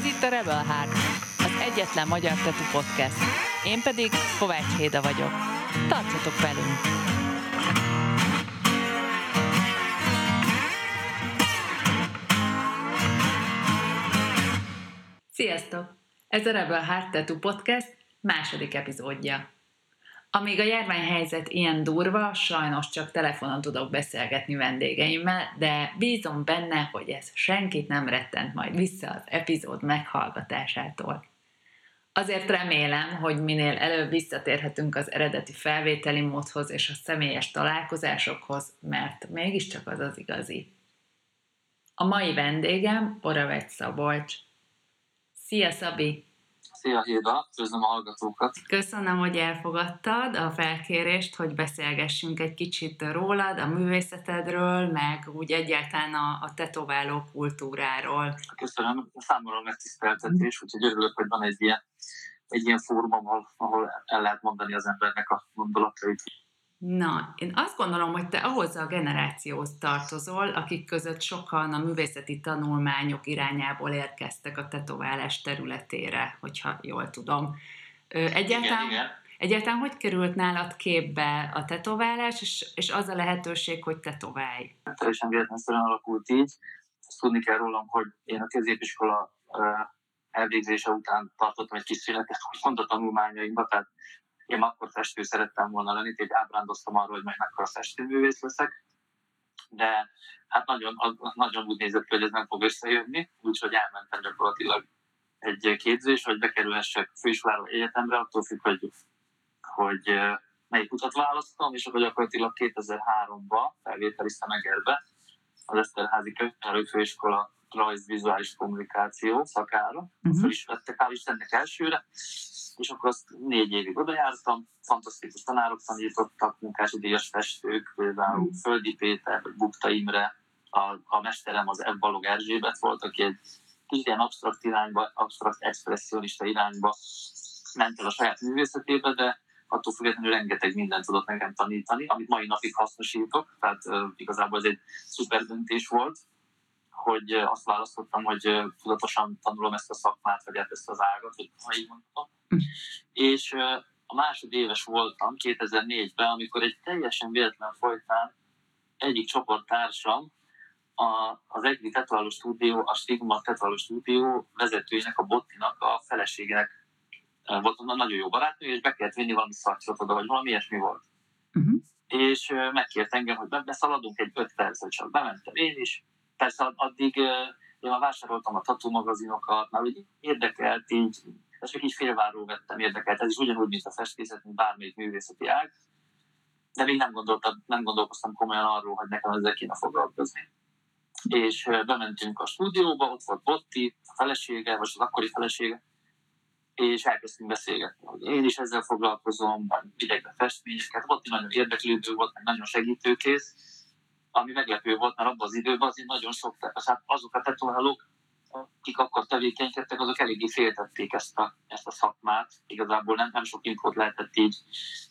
Ez itt a Rebel Heart, az egyetlen magyar tetu podcast. Én pedig Kovács Héda vagyok. Tartsatok velünk! Sziasztok! Ez a Rebel Heart Tattoo Podcast második epizódja. Amíg a járványhelyzet ilyen durva, sajnos csak telefonon tudok beszélgetni vendégeimmel, de bízom benne, hogy ez senkit nem rettent majd vissza az epizód meghallgatásától. Azért remélem, hogy minél előbb visszatérhetünk az eredeti felvételi módhoz és a személyes találkozásokhoz, mert mégiscsak az az igazi. A mai vendégem Oravegy Szabolcs. Szia Szabi! Szia Héda, üdvözlöm a hallgatókat! Köszönöm, hogy elfogadtad a felkérést, hogy beszélgessünk egy kicsit rólad, a művészetedről, meg úgy egyáltalán a, a tetováló kultúráról. Köszönöm, számomra megtiszteltetés, úgyhogy örülök, hogy van egy ilyen, egy ilyen fórum, ahol, ahol el lehet mondani az embernek a gondolatait. Na, én azt gondolom, hogy te ahhoz a generációhoz tartozol, akik között sokan a művészeti tanulmányok irányából érkeztek a tetoválás területére, hogyha jól tudom. Egyáltalán, igen, igen. egyáltalán hogy került nálad képbe a tetoválás, és, és az a lehetőség, hogy tetoválj? Teljesen véletlenszerűen alakult így. Azt tudni kell rólam, hogy én a középiskola elvégzése után tartottam egy kis szünetet, hogy a tanulmányaimba, tehát én akkor festő szerettem volna lenni, így ábrándoztam arról, hogy majd mekkora festőművész leszek, de hát nagyon, nagyon úgy nézett ki, hogy ez nem fog összejönni, úgyhogy elmentem gyakorlatilag egy képzés, hogy bekerülhessek főiskolára egyetemre, attól függ, hogy, hogy melyik utat választom, és akkor gyakorlatilag 2003-ban felvételiztem Egerbe, az Eszterházi Könyvtárő Főiskola rajz-vizuális kommunikáció szakára. Uh-huh. Föl is vettek, hál' Istennek elsőre, és akkor azt négy évig oda jártam, fantasztikus tanárok tanítottak, munkási díjas festők, például mm. Földi Péter, Bukta Imre, a, a mesterem az F. Balog Erzsébet volt, aki egy kis ilyen absztrakt irányba, absztrakt expressionista irányba ment el a saját művészetébe, de attól függetlenül rengeteg mindent tudott nekem tanítani, amit mai napig hasznosítok, tehát uh, igazából ez egy szuper döntés volt, hogy azt választottam, hogy tudatosan tanulom ezt a szakmát, vagy ezt az ágat, hogy ha így mondtam. Hm. És a másodéves voltam 2004-ben, amikor egy teljesen véletlen folytán egyik csoporttársam a, az egyik tetováló stúdió, a Stigma tetováló stúdió vezetőjének, a Bottinak a feleségének volt nagyon jó barátnő, és be kellett vinni valami szakcsot oda, vagy valami ilyesmi volt. Uh-huh. És megkért engem, hogy beszaladunk egy öt percet, csak bementem én is, persze addig én már vásároltam a tatú magazinokat, már úgy érdekelt, így, ezt csak így félváról vettem érdekelt, ez is ugyanúgy, mint a festészet, mint bármelyik művészeti ág, de még nem, gondoltam, nem gondolkoztam komolyan arról, hogy nekem ezzel kéne foglalkozni. És bementünk a stúdióba, ott volt Botti, a felesége, vagy az akkori felesége, és elkezdtünk beszélgetni, hogy én is ezzel foglalkozom, vagy idegbe festményeket. Botti nagyon érdeklődő volt, meg nagyon segítőkész, ami meglepő volt, mert abban az időben azért nagyon sok, hát azok a tetoválók, akik akkor tevékenykedtek, azok eléggé féltették ezt a, ezt a szakmát. Igazából nem, nem sok infót lehetett így,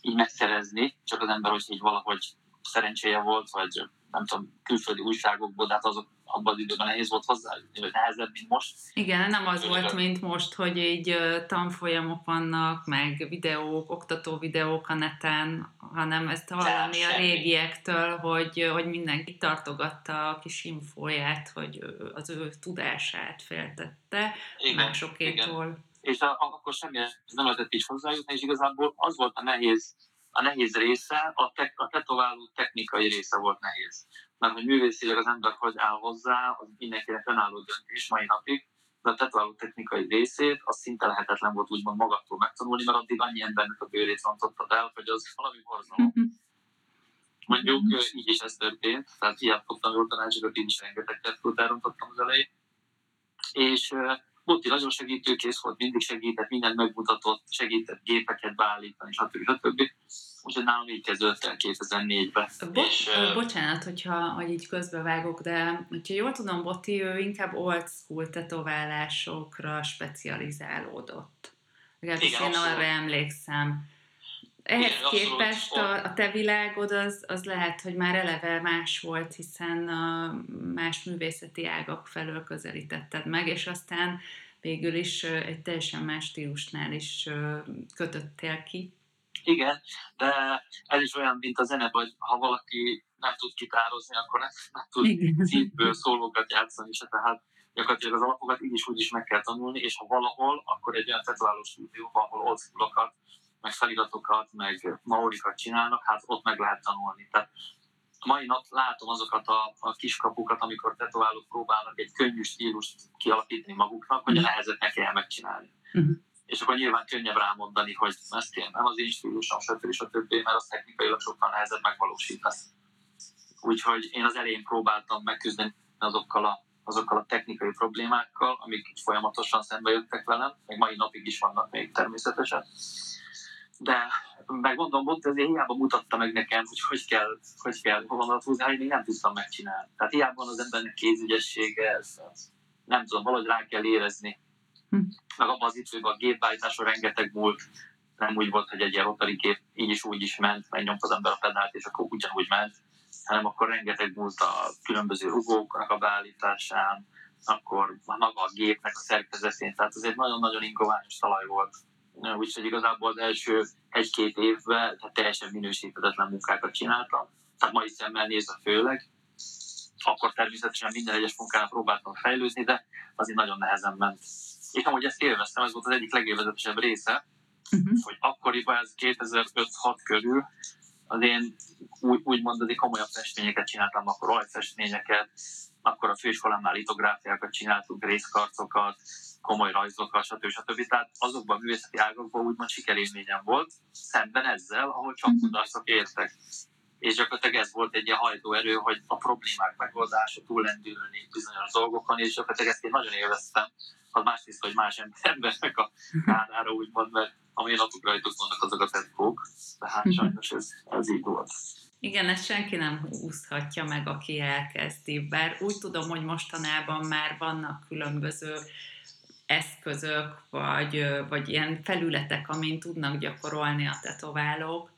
így megszerezni, csak az ember, hogy így valahogy szerencséje volt, vagy nem tudom, külföldi újságokból, de hát azok abban az időben nehéz volt hozzá, vagy nehezebb, mint most. Igen, nem az volt, mint most, hogy így tanfolyamok vannak, meg videók, oktató videók a neten, hanem ezt hallani a régiektől, hogy, hogy mindenki tartogatta a kis infóját, hogy az ő tudását féltette igen, másokétól. Igen. És a, akkor semmi nem lehetett is hozzájutni, és igazából az volt a nehéz, a nehéz része, a, te, a tetováló technikai része volt nehéz mert hogy művészileg az ember hogy áll hozzá, az mindenkinek önálló döntés mai napig, de a tetováló technikai részét az szinte lehetetlen volt úgymond magattól megtanulni, mert addig annyi embernek a bőrét rontottad el, hogy az valami borzalom. Mhm. Mondjuk mhm. így is ez történt, tehát hiába fogtam jól tanácsokat, én is rengeteg tetkót elrontottam az elején. És Botti nagyon segítőkész volt, mindig segített, mindent megmutatott, segített gépeket beállítani, stb. stb. Úgyhogy nálam így kezdődött el 2004-ben. Bo- és, bocsánat, hogyha hogy így közbevágok, de hogyha jól tudom, Botti, ő inkább old school tetoválásokra specializálódott. Legalábbis én abszolút. arra emlékszem. Ehhez Igen, képest a, a te világod az, az lehet, hogy már eleve más volt, hiszen a más művészeti ágak felől közelítetted meg, és aztán végül is egy teljesen más stílusnál is kötöttél ki. Igen, de ez is olyan, mint a zene, hogy ha valaki nem tud kitározni, akkor nem, nem tud szívből szólókat játszani se, tehát gyakorlatilag az alapokat így is úgy is meg kell tanulni, és ha valahol, akkor egy olyan tetováló stúdióban, ahol old meg feliratokat, meg maorikat csinálnak, hát ott meg lehet tanulni. Tehát mai nap látom azokat a, a kiskapukat, amikor tetoválók próbálnak egy könnyű stílust kialakítani maguknak, hogy a nehezet ne kell megcsinálni. Uh-huh. És akkor nyilván könnyebb rámondani, hogy ezt én nem az én stílusom, stb. stb., mert az technikailag sokkal nehezebb megvalósítani. Úgyhogy én az elején próbáltam megküzdeni azokkal a, azokkal a technikai problémákkal, amik folyamatosan szembe jöttek velem, még mai napig is vannak még természetesen de megmondom, pont ezért hiába mutatta meg nekem, hogy hogy kell, hogy kell vonalat húzni, hogy még nem tudtam megcsinálni. Tehát hiába van az embernek kézügyessége, ez, nem tudom, valahogy rá kell érezni. Hm. Meg abban az időben a gépbeállításon rengeteg múlt, nem úgy volt, hogy egy ilyen rotary gép így is úgy is ment, mert nyomta az ember a pedált, és akkor ugyanúgy ment, hanem akkor rengeteg múlt a különböző rugóknak a beállításán, akkor maga a gépnek a szerkezetén, tehát egy nagyon-nagyon ingoványos talaj volt úgyhogy igazából az első egy-két évben tehát teljesen minősíthetetlen munkákat csináltam. Tehát mai szemmel nézve főleg. Akkor természetesen minden egyes munkára próbáltam fejlődni, de azért nagyon nehezen ment. És amúgy ezt élveztem, ez volt az egyik legélvezetesebb része, uh-huh. hogy akkoriban ez 2005-6 körül az én úgy, úgymond azért komolyabb festményeket csináltam, akkor olajfestményeket, akkor a főiskolámnál litográfiákat csináltunk, részkarcokat, komoly rajzokkal, stb. stb. Tehát azokban a művészeti ágakban úgymond sikerélményem volt, szemben ezzel, ahol csak mhm. kudarcok értek. És gyakorlatilag ez volt egy ilyen hajtóerő, hogy a problémák megoldása, túllendülni bizonyos dolgokon, és gyakorlatilag ezt én nagyon élveztem, az másrészt, hogy más embernek a kárára úgymond, mert ami napok rajtuk vannak azok a tetkók, tehát mhm. sajnos ez, ez így volt. Igen, ezt senki nem úszhatja meg, aki elkezdi, bár úgy tudom, hogy mostanában már vannak különböző eszközök, vagy, vagy ilyen felületek, amin tudnak gyakorolni a tetoválók.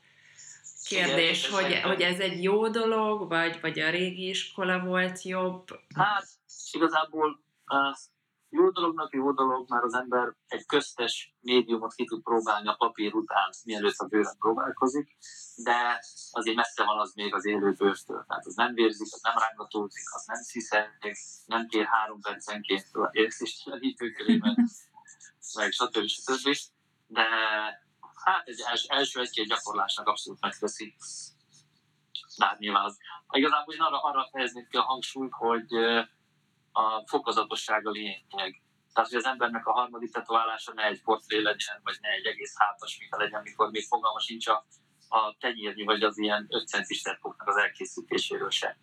Kérdés, Igen, hogy, hogy ez egy jó dolog, vagy, vagy a régi iskola volt jobb? Hát, igazából uh, jó dolognak jó dolog, mert az ember egy köztes médiumot ki tud próbálni a papír után, mielőtt a bőrön próbálkozik, de azért messze van az még az élő bőrtől. Tehát az nem vérzik, az nem rángatózik, az nem sziszelik, nem kér három percenként érzéstelenítőkörémet, meg stb. stb. De hát egy els, első egy-két gyakorlásnak abszolút megteszi. De hát nyilván az. Igazából én arra, arra fejeznék ki a hangsúlyt, hogy a fokozatosság a lényeg. Tehát, hogy az embernek a harmadik tetoválása ne egy portré legyen, vagy ne egy egész hátas minta legyen, mikor még fogalma sincs a, a tenyérnyi, vagy az ilyen 5 centis tetkóknak az elkészítéséről sem.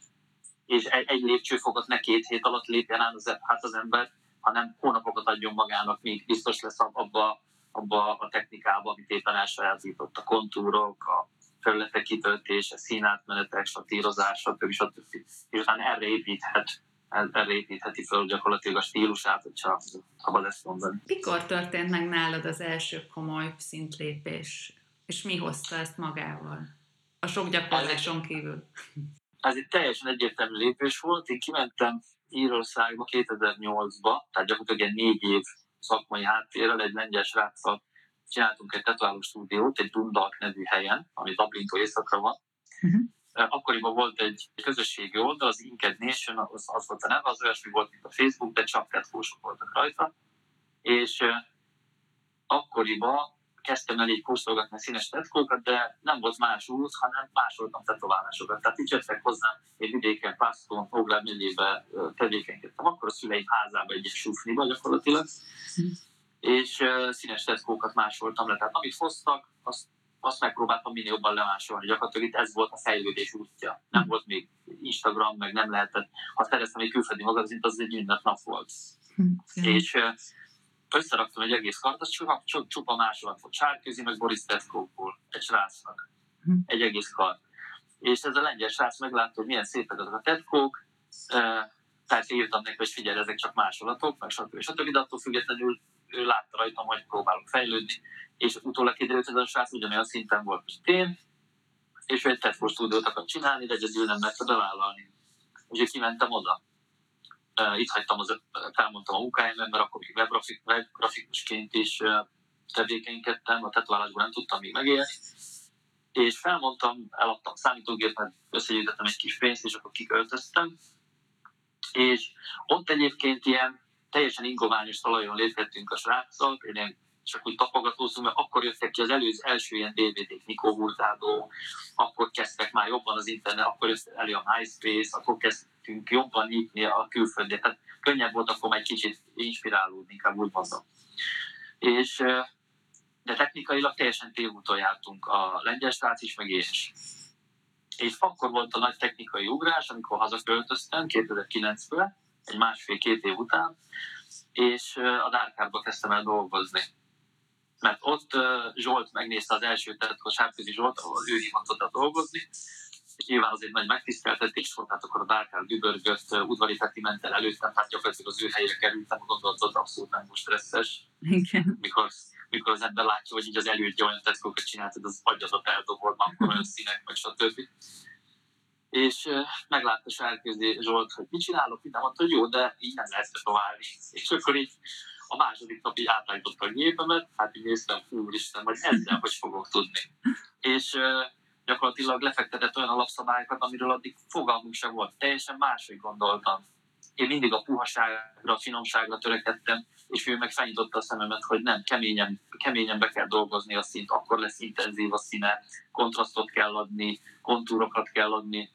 És egy, egy lépcsőfokot ne két hét alatt lépjen át az, hát az ember, hanem hónapokat adjon magának, míg biztos lesz abba, abba a technikába, amit éppen elsajátított, a kontúrok, a felületek kitöltése, színátmenetek, satírozás, stb. stb. És utána erre építhet erre építheti fel gyakorlatilag a stílusát, hogyha szabad ezt mondani. Mikor történt meg nálad az első komoly szintlépés, és mi hozta ezt magával? A sok gyakorláson kívül. Ez egy teljesen egyértelmű lépés volt. Én kimentem Írországba 2008-ba, tehát gyakorlatilag egy négy év szakmai háttérrel, egy lengyel sráccal csináltunk egy tetováló stúdiót, egy Dundalk nevű helyen, ami Dublintól északra van. Uh-huh akkoriban volt egy közösségi oldal, az Inked Nation, az, az volt a neve, az olyasmi volt, mint a Facebook, de csak tetkósok voltak rajta, és akkoriban kezdtem el így posztolgatni a színes tetkókat, de nem volt más út, hanem másoltam tetoválásokat. Tehát így jöttek hozzám egy vidéken, Pászton, Oglár megyébe tevékenykedtem, akkor a szüleim házába egy sufniba gyakorlatilag, hm. és színes tetkókat másoltam le. Tehát amit hoztak, azt azt megpróbáltam minél jobban lemásolni. Gyakorlatilag itt ez volt a fejlődés útja. Nem volt még Instagram, meg nem lehetett. Ha szereztem egy külföldi magazint, az egy minden nap volt. Mm. És összeraktam egy egész kart, az csupa, csupa másolat volt. Sárközi, meg Boris Tetkóból, egy srácnak. Mm. Egy egész kart. És ez a lengyel srác meglátta, hogy milyen szépek azok a tetkók, tehát írtam neki, hogy figyelj, ezek csak másolatok, meg stb. stb. De attól függetlenül ő látta rajtam, hogy próbálok fejlődni, és utólag kiderült, hogy a srác ugyanolyan szinten volt, mint én, és ő egy TEDFO stúdiót akar csinálni, de egyedül nem mert bevállalni. Úgyhogy kimentem oda. itt hagytam, az, felmondtam a munkájában, mert akkor még webgrafik, webgrafikusként is tevékenykedtem, a tetoválásban nem tudtam még megélni, és felmondtam, eladtam számítógépet, összegyűjtöttem egy kis pénzt, és akkor kiköltöztem, és ott egyébként ilyen teljesen ingoványos talajon léphettünk a sráccal, én csak úgy tapogatózunk, mert akkor jöttek ki az előző első ilyen DVD-k, Nikó Hurtádó, akkor kezdtek már jobban az internet, akkor jött elő a MySpace, akkor kezdtünk jobban nyitni a külföldre, tehát könnyebb volt akkor egy kicsit inspirálódni, inkább úgy mondom. És de technikailag teljesen tévúton jártunk a lengyel srác is, meg én is. És akkor volt a nagy technikai ugrás, amikor hazaköltöztem 2009-ben, egy másfél-két év után, és a Dárkárba kezdtem el dolgozni. Mert ott Zsolt megnézte az első a Sárközi Zsolt, ahol ő hívott oda dolgozni, és nyilván az egy nagy megtiszteltetés volt, hát akkor a Dárkár dübörgött, udvari mentel előttem, hát gyakorlatilag az ő helyére kerültem, gondolod, abszolút nem most stresszes. Igen. Mikor mikor az ember látja, hogy így az elődje olyan tetkókat csináltad, az agyadat eldobol, akkor olyan színek, meg stb. És meglátta Sárközi Zsolt, hogy mit csinálok, itt mondta, hogy jó, de így nem lehet tovább. És akkor így a második nap így átállította a gépemet, hát így néztem, úristen, hogy ezzel hogy fogok tudni. És gyakorlatilag lefektetett olyan alapszabályokat, amiről addig fogalmunk sem volt. Teljesen máshogy gondoltam. Én mindig a puhaságra, a finomságra törekedtem, és ő meg felnyitotta a szememet, hogy nem, keményen, keményen be kell dolgozni a szint, akkor lesz intenzív a színe, kontrasztot kell adni, kontúrokat kell adni.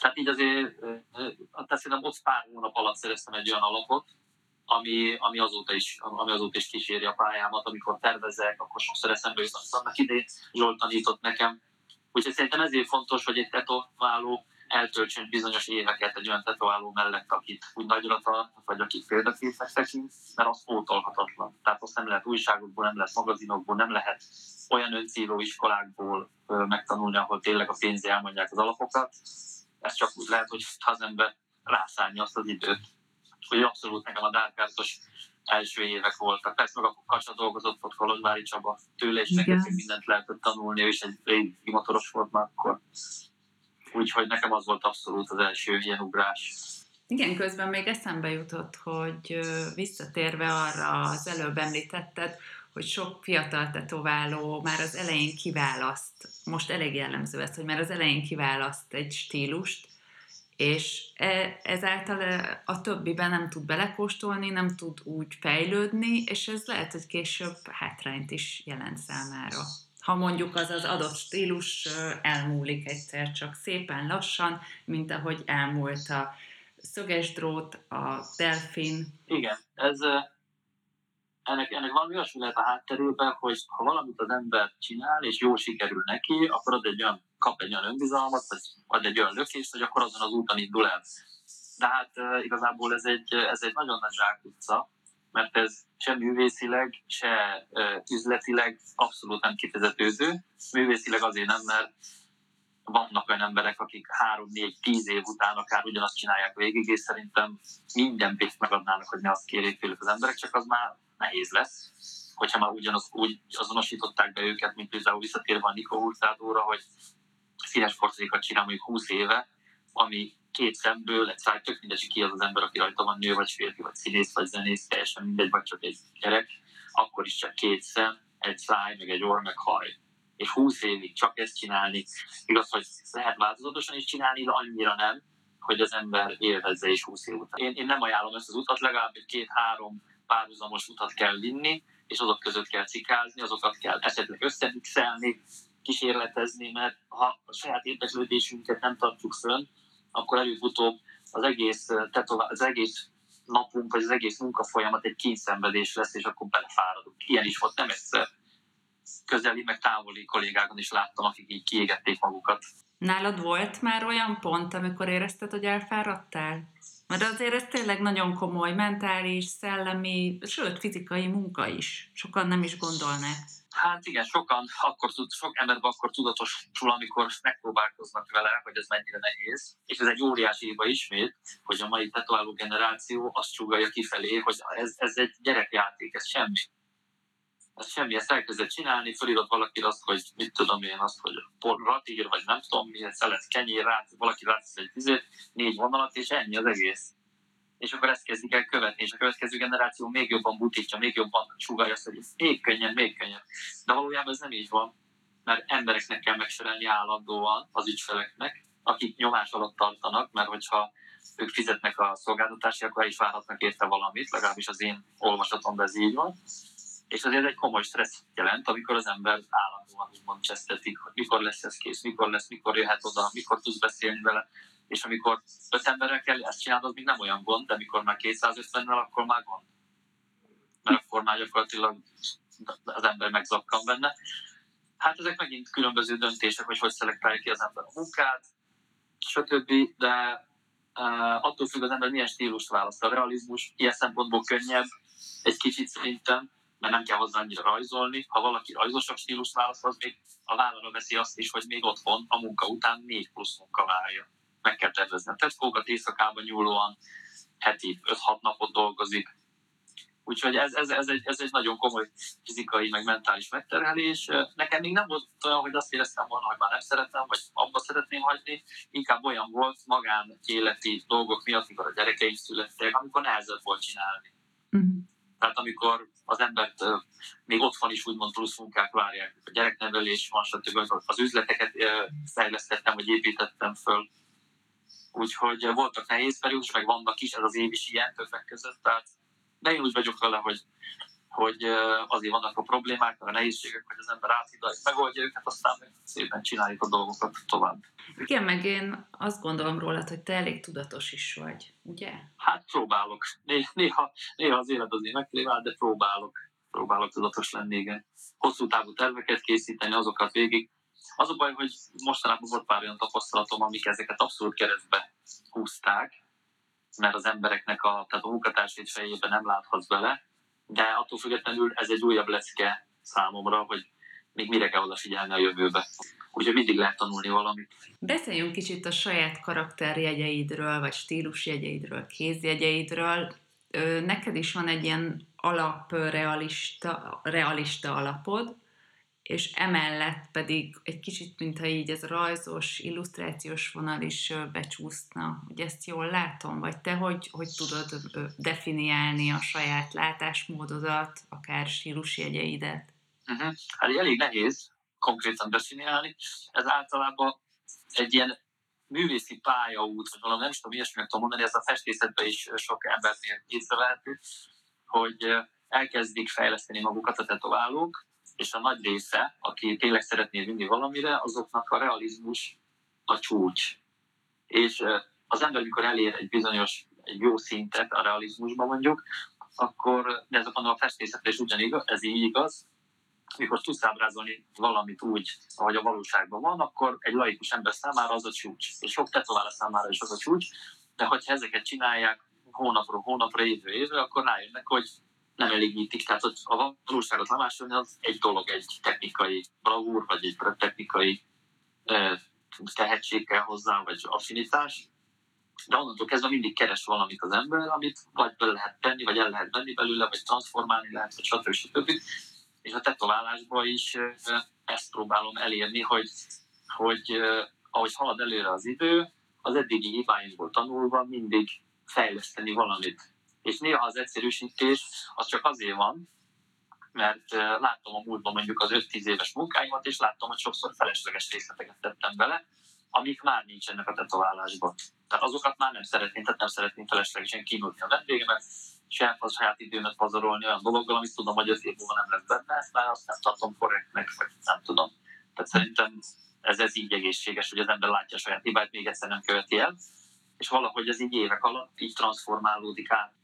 Tehát így azért, tehát szerintem ott pár hónap alatt szereztem egy olyan alapot, ami, ami, azóta is, ami azóta is kíséri a pályámat, amikor tervezek, akkor sokszor eszembe jut, azt annak idén Zsolt tanított nekem. Úgyhogy szerintem ezért fontos, hogy egy tetováló eltöltsön bizonyos éveket egy olyan tetováló mellett, akit úgy nagyra vagy akit példaképnek tekint, mert az pótolhatatlan. Tehát azt nem lehet újságokból, nem lehet magazinokból, nem lehet olyan öncéló iskolákból megtanulni, ahol tényleg a pénzé elmondják az alapokat. Ez csak úgy lehet, hogy az ember rászállni azt az időt. Hogy abszolút nekem a dárkáztos első évek voltak. Persze meg akkor Kacsa dolgozott ott Kolozsvári Csaba, tőle is neked mindent lehetett tanulni, és egy régi motoros volt már akkor. Úgyhogy nekem az volt abszolút az első ilyen ugrás. Igen, közben még eszembe jutott, hogy visszatérve arra az előbb említetted, hogy sok fiatal tetováló már az elején kiválaszt, most elég jellemző ez, hogy már az elején kiválaszt egy stílust, és e, ezáltal a többiben nem tud belekóstolni, nem tud úgy fejlődni, és ez lehet, hogy később hátrányt is jelent számára ha mondjuk az az adott stílus elmúlik egyszer csak szépen lassan, mint ahogy elmúlt a szöges drót, a delfin. Igen, ez ennek, ennek valami olyasmi lehet a hátterében, hogy ha valamit az ember csinál, és jól sikerül neki, akkor ad egy olyan, kap egy olyan önbizalmat, vagy ad egy olyan lökést, hogy akkor azon az úton indul el. De hát igazából ez egy, ez egy nagyon nagy zsákutca, mert ez se művészileg, se üzletileg abszolút nem kifizetődő. Művészileg azért nem, mert vannak olyan emberek, akik három, négy, tíz év után akár ugyanazt csinálják végig, és szerintem minden pénzt megadnának, hogy ne azt kérjék tőlük az emberek, csak az már nehéz lesz, hogyha már ugyanaz úgy azonosították be őket, mint például visszatérve a Nikó Hurtádóra, hogy színes portrékat csinál mondjuk 20 éve, ami két szemből egy száj, tök mindegy, ki az az ember, aki rajta van, nő vagy férfi, vagy színész, vagy zenész, teljesen mindegy, vagy csak egy gyerek, akkor is csak két szem, egy száj, meg egy orr, meg haj. És húsz évig csak ezt csinálni, igaz, hogy lehet változatosan is csinálni, de annyira nem, hogy az ember élvezze is húsz év után. Én, én nem ajánlom ezt az utat, legalább egy két-három párhuzamos utat kell vinni, és azok között kell cikázni, azokat kell esetleg összemixelni, kísérletezni, mert ha a saját érdeklődésünket nem tartjuk fönn, akkor előbb-utóbb az egész, tetová- az egész napunk, vagy az egész munkafolyamat egy kényszenvedés lesz, és akkor belefáradunk. Ilyen is volt, nem egyszer közeli, meg távoli kollégákon is láttam, akik így kiégették magukat. Nálad volt már olyan pont, amikor érezted, hogy elfáradtál? Mert azért ez tényleg nagyon komoly mentális, szellemi, sőt fizikai munka is. Sokan nem is gondolnák. Hát igen, sokan akkor tud, sok ember akkor tudatosul, amikor megpróbálkoznak vele, hogy ez mennyire nehéz. És ez egy óriási hiba ismét, hogy a mai tetováló generáció azt sugalja kifelé, hogy ez, ez egy gyerekjáték, ez semmi. Ez semmi, ezt elkezdett csinálni, felírott valaki azt, hogy mit tudom én, azt, hogy ratír, vagy nem tudom milyen szelet kenyér, rá, valaki rátesz egy tizet, négy vonalat, és ennyi az egész. és akkor ezt kezdik el követni, és a következő generáció még jobban butítja, még jobban sugalja azt, hogy még könnyen, még könnyen. De valójában ez nem így van, mert embereknek kell megfelelni állandóan az ügyfeleknek, akik nyomás alatt tartanak, mert hogyha ők fizetnek a szolgáltatási, akkor is várhatnak érte valamit, legalábbis az én olvasatomban ez így van. És azért egy komoly stressz jelent, amikor az ember állandóan úgymond csesztetik, hogy mikor lesz ez kész, mikor lesz, mikor jöhet oda, mikor tudsz beszélni vele. És amikor öt emberrel kell ezt csinálni, az még nem olyan gond, de amikor már 250-nel, akkor már gond. Mert akkor már gyakorlatilag az ember megzakkan benne. Hát ezek megint különböző döntések, hogy hogy szelektálja ki az ember a munkát, stb. De uh, attól függ az ember milyen stílust választ. A realizmus ilyen szempontból könnyebb, egy kicsit szerintem, mert nem kell hozzá annyira rajzolni. Ha valaki rajzosabb stílust választ, az még a vállalra veszi azt is, hogy még otthon a munka után négy plusz munka várja. Meg kell tervezni a tesztkókat éjszakában nyúlóan, heti 5-6 napot dolgozik, Úgyhogy ez, ez, ez, egy, ez egy nagyon komoly fizikai, meg mentális megterhelés. Nekem még nem volt olyan, hogy azt éreztem volna, hogy már nem szeretem, vagy abba szeretném hagyni. Inkább olyan volt magán életi dolgok miatt, amikor a gyerekeim születtek, amikor nehezebb volt csinálni. Uh-huh. Tehát amikor az embert még otthon is úgymond plusz munkák várják, a gyereknevelés van, stb. Az üzleteket fejlesztettem, vagy építettem föl. Úgyhogy voltak nehéz periódus, meg vannak is, ez az év is ilyen többek között, tehát de én úgy vagyok vele, hogy, hogy azért vannak a problémák, a nehézségek, hogy az ember áthidalja, megoldja őket, aztán meg szépen csináljuk a dolgokat tovább. Igen, meg én azt gondolom rólad, hogy te elég tudatos is vagy, ugye? Hát próbálok. Néha, néha az élet azért megpróbál, de próbálok. Próbálok tudatos lenni, igen. Hosszú távú terveket készíteni, azokat végig. Az a baj, hogy mostanában volt pár olyan tapasztalatom, amik ezeket abszolút keresztbe húzták, mert az embereknek a, tehát a munkatársait fejében nem láthatsz bele, de attól függetlenül ez egy újabb lecke számomra, hogy még mire kell odafigyelni a jövőbe. Úgyhogy mindig lehet tanulni valamit. Beszéljünk kicsit a saját karakterjegyeidről, vagy stílusjegyeidről, kézjegyeidről. Neked is van egy ilyen alap realista, realista alapod, és emellett pedig egy kicsit, mintha így ez rajzos, illusztrációs vonal is becsúszna. Hogy ezt jól látom? Vagy te hogy, hogy tudod definiálni a saját látásmódodat, akár stílusjegyeidet? Uh-huh. Hát elég nehéz konkrétan definiálni. Ez általában egy ilyen művészi pályaút, vagy valami nem is tudom, ilyesminek tudom mondani, ez a festészetben is sok embernél észrevehető, hogy elkezdik fejleszteni magukat a tetoválók, és a nagy része, aki tényleg szeretné vinni valamire, azoknak a realizmus a csúcs. És az ember, amikor elér egy bizonyos, egy jó szintet a realizmusban mondjuk, akkor, de ez a festészetre is ugyanígy, ez így igaz, amikor tudsz ábrázolni valamit úgy, ahogy a valóságban van, akkor egy laikus ember számára az a csúcs. És sok tetoválás számára is az a csúcs, de hogyha ezeket csinálják hónapról hónapra, évről évre, akkor rájönnek, hogy nem elégítik. Tehát hogy a valóságot lemásolni az egy dolog, egy technikai bravúr, vagy egy technikai tehetség kell hozzá, vagy affinitás. De onnantól kezdve mindig keres valamit az ember, amit vagy bele lehet tenni, vagy el lehet venni belőle, vagy transformálni lehet, vagy stb. stb. És a tetoválásban is ezt próbálom elérni, hogy, hogy ahogy halad előre az idő, az eddigi hibáinkból tanulva mindig fejleszteni valamit és néha az egyszerűsítés az csak azért van, mert láttam a múltban mondjuk az 5-10 éves munkáimat, és láttam, hogy sokszor felesleges részleteket tettem bele, amik már nincsenek a tetoválásban. Tehát azokat már nem szeretném, tehát nem szeretném feleslegesen kínulni a vendégemet, sem a saját időmet pazarolni olyan dologgal, amit tudom, hogy 5 év múlva nem lesz benne, ezt már azt nem tartom korrektnek, vagy nem tudom. Tehát szerintem ez, ez így egészséges, hogy az ember látja a saját hibát, még egyszer nem követi el, és valahogy ez így évek alatt így transformálódik át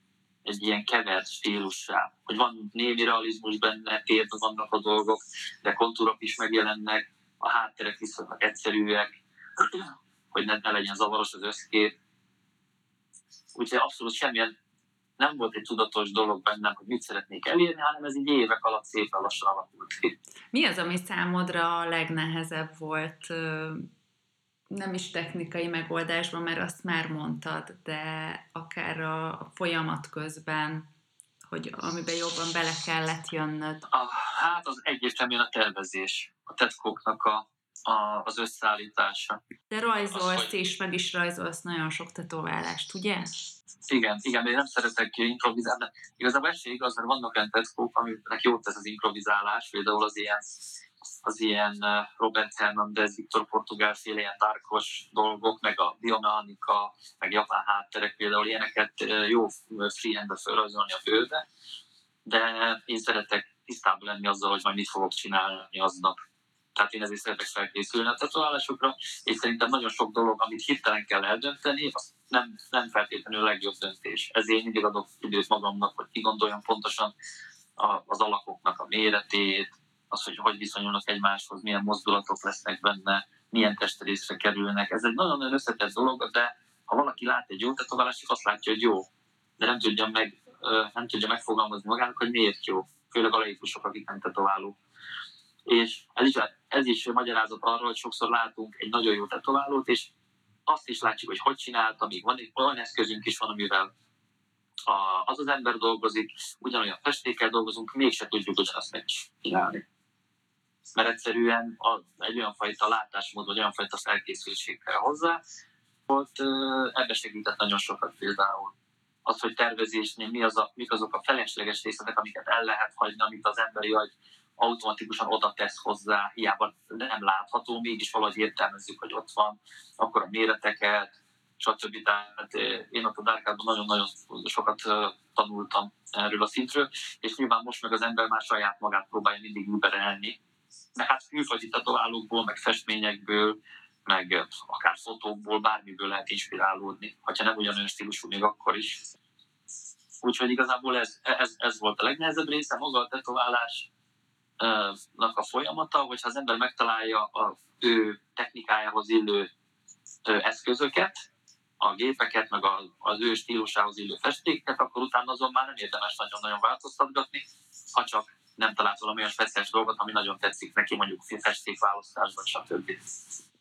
egy ilyen kevert stílussá, hogy van némi realizmus benne, térben vannak a dolgok, de kontúrok is megjelennek, a hátterek viszonylag egyszerűek, hogy ne, ne legyen zavaros az összkép. Úgyhogy abszolút semmilyen nem volt egy tudatos dolog bennem, hogy mit szeretnék elérni, hanem ez így évek alatt szépen lassan alakult ki. Mi az, ami számodra a legnehezebb volt nem is technikai megoldásban, mert azt már mondtad, de akár a, folyamat közben, hogy amiben jobban bele kellett jönnöd. A, hát az egyértelműen a tervezés. A tetkóknak a a, az összeállítása. De rajzolsz az, is, meg is rajzolsz nagyon sok tetoválást, ugye? Igen, igen, én nem szeretek improvizálni. Igazából ez igaz, mert vannak olyan tetkók, amiknek jót tesz az improvizálás, például az ilyen az ilyen Robert Hernandez, Viktor Portugál féle ilyen darkos dolgok, meg a biomechanika, meg japán hátterek például ilyeneket jó freehandbe felrajzolni a bőrbe, de én szeretek tisztában lenni azzal, hogy majd mit fogok csinálni aznap. Tehát én ezért szeretek felkészülni a tetoválásokra, és szerintem nagyon sok dolog, amit hirtelen kell eldönteni, az nem, nem feltétlenül a legjobb döntés. Ezért mindig adok időt magamnak, hogy kigondoljam pontosan az alakoknak a méretét, az, hogy hogy viszonyulnak egymáshoz, milyen mozdulatok lesznek benne, milyen testrészre kerülnek. Ez egy nagyon-nagyon összetett dolog, de ha valaki lát egy jó tetoválást, azt látja, hogy jó, de nem tudja, meg, nem tudja megfogalmazni magának, hogy miért jó. Főleg a laikusok, akik nem tetoválók. És ez is, ez is magyarázat arról, hogy sokszor látunk egy nagyon jó tetoválót, és azt is látjuk, hogy hogy csinálta, még van egy olyan eszközünk is van, amivel az az ember dolgozik, ugyanolyan festékkel dolgozunk, mégse tudjuk ugyanazt megcsinálni mert egyszerűen egy olyan fajta látásmód, vagy olyan fajta felkészültség kell hozzá, volt ebbe segített nagyon sokat például. Az, hogy tervezésnél mi az a, mik azok a felesleges részletek, amiket el lehet hagyni, amit az emberi agy automatikusan oda tesz hozzá, hiába nem látható, mégis valahogy értelmezzük, hogy ott van, akkor a méreteket, stb. Tehát én ott a Dárkádban nagyon-nagyon sokat tanultam erről a szintről, és nyilván most meg az ember már saját magát próbálja mindig überelni, meg hát külföldi tetoválókból, meg festményekből, meg akár fotókból, bármiből lehet inspirálódni, ha nem ugyanolyan stílusú még akkor is. Úgyhogy igazából ez, ez, ez volt a legnehezebb része, maga a tetoválásnak a folyamata, hogyha az ember megtalálja a ő technikájához illő eszközöket, a gépeket, meg az ő stílusához illő festéket, akkor utána azon már nem érdemes nagyon-nagyon változtatgatni, ha csak nem talált valami olyan speciális dolgot, ami nagyon tetszik neki, mondjuk festékválasztásban, stb.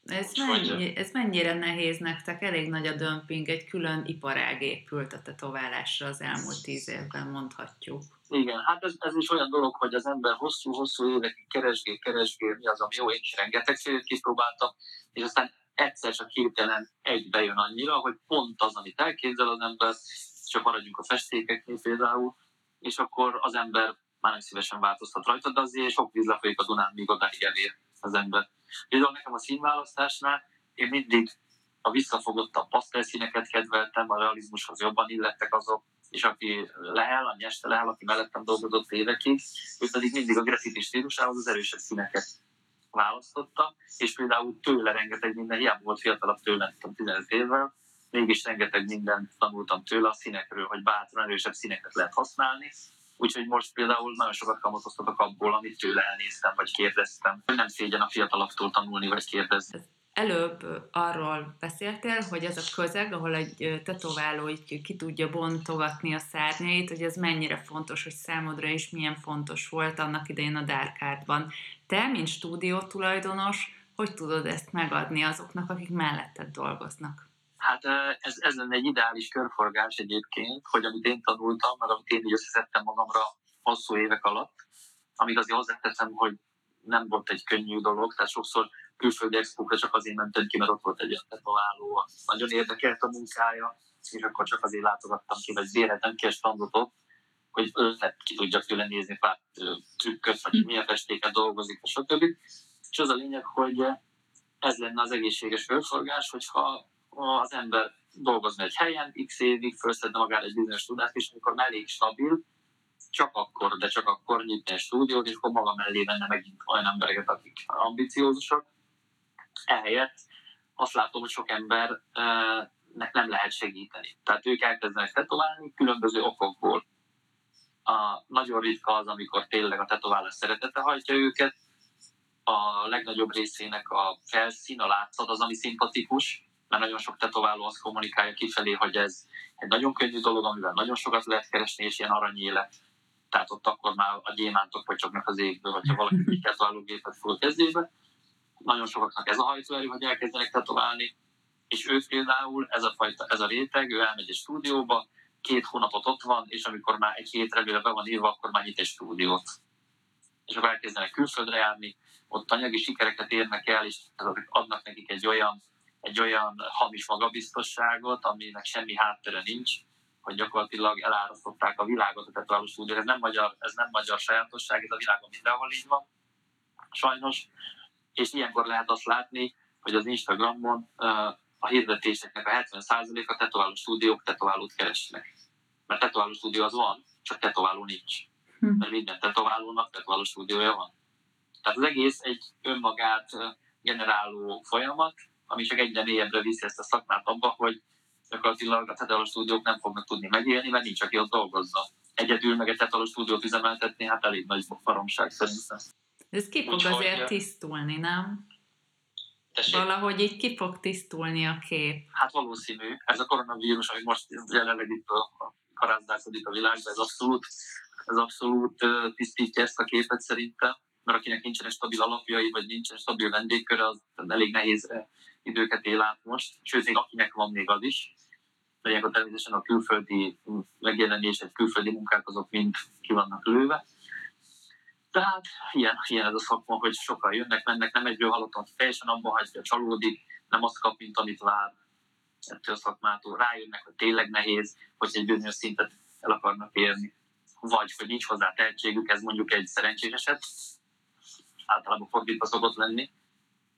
Ez, mennyi, ez mennyire nehéz nektek? Elég nagy a dömping, egy külön iparág épült a tetoválásra az elmúlt tíz évben, mondhatjuk. Igen, hát ez, ez is olyan dolog, hogy az ember hosszú-hosszú évekig keresgél, keresgél, mi az, ami jó, én is rengeteg szélet kipróbáltam, és aztán egyszer csak hirtelen egy bejön annyira, hogy pont az, amit elképzel az ember, csak maradjunk a festékeknél például, és akkor az ember már nem szívesen változtat rajta, de azért sok víz lefolyik a Dunán, míg odáig elér az ember. Például nekem a színválasztásnál én mindig a visszafogottabb pasztelszíneket kedveltem, a realizmushoz jobban illettek azok, és aki lehel, a nyeste lehel, aki mellettem dolgozott évekig, ő pedig mindig a graffiti stílusához az erősebb színeket választotta, és például tőle rengeteg minden, hiába volt fiatalabb tőle, 15 évvel, mégis rengeteg mindent tanultam tőle a színekről, hogy bátran erősebb színeket lehet használni, Úgyhogy most például nagyon sokat kamatoztatok abból, amit tőle elnéztem, vagy kérdeztem. Nem szégyen a fiatalaktól tanulni, vagy kérdezni. Előbb arról beszéltél, hogy ez a közeg, ahol egy tetováló így ki tudja bontogatni a szárnyait, hogy ez mennyire fontos, hogy számodra is milyen fontos volt annak idején a Dárkádban. Te, mint stúdió tulajdonos, hogy tudod ezt megadni azoknak, akik melletted dolgoznak? Hát ez, ez lenne egy ideális körforgás egyébként, hogy amit én tanultam, meg amit én így összeszedtem magamra hosszú évek alatt, amíg azért hozzáteszem, hogy nem volt egy könnyű dolog, tehát sokszor külföldi expókra csak azért mentem ki, mert ott volt egy tetováló, nagyon érdekelt a munkája, és akkor csak azért látogattam ki, vagy bérhetem ki a standot ott, hogy ötlet ki tudjak tőle nézni pár trükköt, vagy milyen festéket dolgozik, stb. És az a lényeg, hogy ez lenne az egészséges fölforgás, hogyha az ember dolgozna egy helyen, x évig felszedne magára egy bizonyos tudást, és amikor elég stabil, csak akkor, de csak akkor nyitni egy stúdiót, és akkor maga mellé venne megint olyan embereket, akik ambiciózusak. Ehelyett azt látom, hogy sok embernek nem lehet segíteni. Tehát ők elkezdenek tetoválni különböző okokból. A, nagyon ritka az, amikor tényleg a tetoválás szeretete hajtja őket. A legnagyobb részének a felszín, a látszat az, ami szimpatikus, mert nagyon sok tetováló azt kommunikálja kifelé, hogy ez egy nagyon könnyű dolog, amivel nagyon sokat lehet keresni, és ilyen aranyélet. Tehát ott akkor már a gyémántok vagyoknak az égből, vagy ha valaki egy tetoválógépet fog a kezébe. Nagyon sokaknak ez a hajtóerő, hogy elkezdenek tetoválni, és ő például, ez a, fajta, ez a réteg, ő elmegy egy stúdióba, két hónapot ott van, és amikor már egy hétre be van írva, akkor már nyit egy stúdiót. és akkor elkezdenek külföldre járni, ott anyagi sikereket érnek el, és adnak nekik egy olyan, egy olyan hamis magabiztosságot, aminek semmi háttere nincs, hogy gyakorlatilag elárasztották a világot a tetováló stúdió. Ez nem magyar, ez nem magyar sajátosság, ez a világon mindenhol így van, sajnos. És ilyenkor lehet azt látni, hogy az Instagramon a hirdetéseknek a 70%-a tetováló stúdiók tetoválót keresnek. Mert tetováló stúdió az van, csak tetováló nincs. Hm. Mert minden tetoválónak tetováló stúdiója van. Tehát az egész egy önmagát generáló folyamat, ami csak egyre mélyebbre viszi ezt a szakmát abba, hogy gyakorlatilag a tetováló stúdiók nem fognak tudni megélni, mert nincs, aki ott dolgozza. Egyedül meg egy tetováló stúdiót üzemeltetni, hát elég nagy baromság szerintem. Ez ki fog azért tisztulni, nem? Tessék? Valahogy így ki fog tisztulni a kép. Hát valószínű. Ez a koronavírus, ami most jelenleg itt a, karázdálkodik a világban, ez abszolút, ez abszolút tisztítja ezt a képet szerintem, mert akinek nincsen stabil alapjai, vagy nincsen stabil vendégköre, az elég nehéz időket él át most, sőt, még akinek van még az is. De a természetesen a külföldi megjelenések, külföldi munkák azok mind ki vannak lőve. Tehát ilyen, ilyen ez a szakma, hogy sokan jönnek, mennek, nem egyből halottan teljesen abban hagyja, csalódik, nem azt kap, mint amit vár ettől a szakmától. Rájönnek, hogy tényleg nehéz, hogy egy bizonyos szintet el akarnak érni. Vagy, hogy nincs hozzá tehetségük, ez mondjuk egy szerencsés eset. Általában fordítva szokott lenni,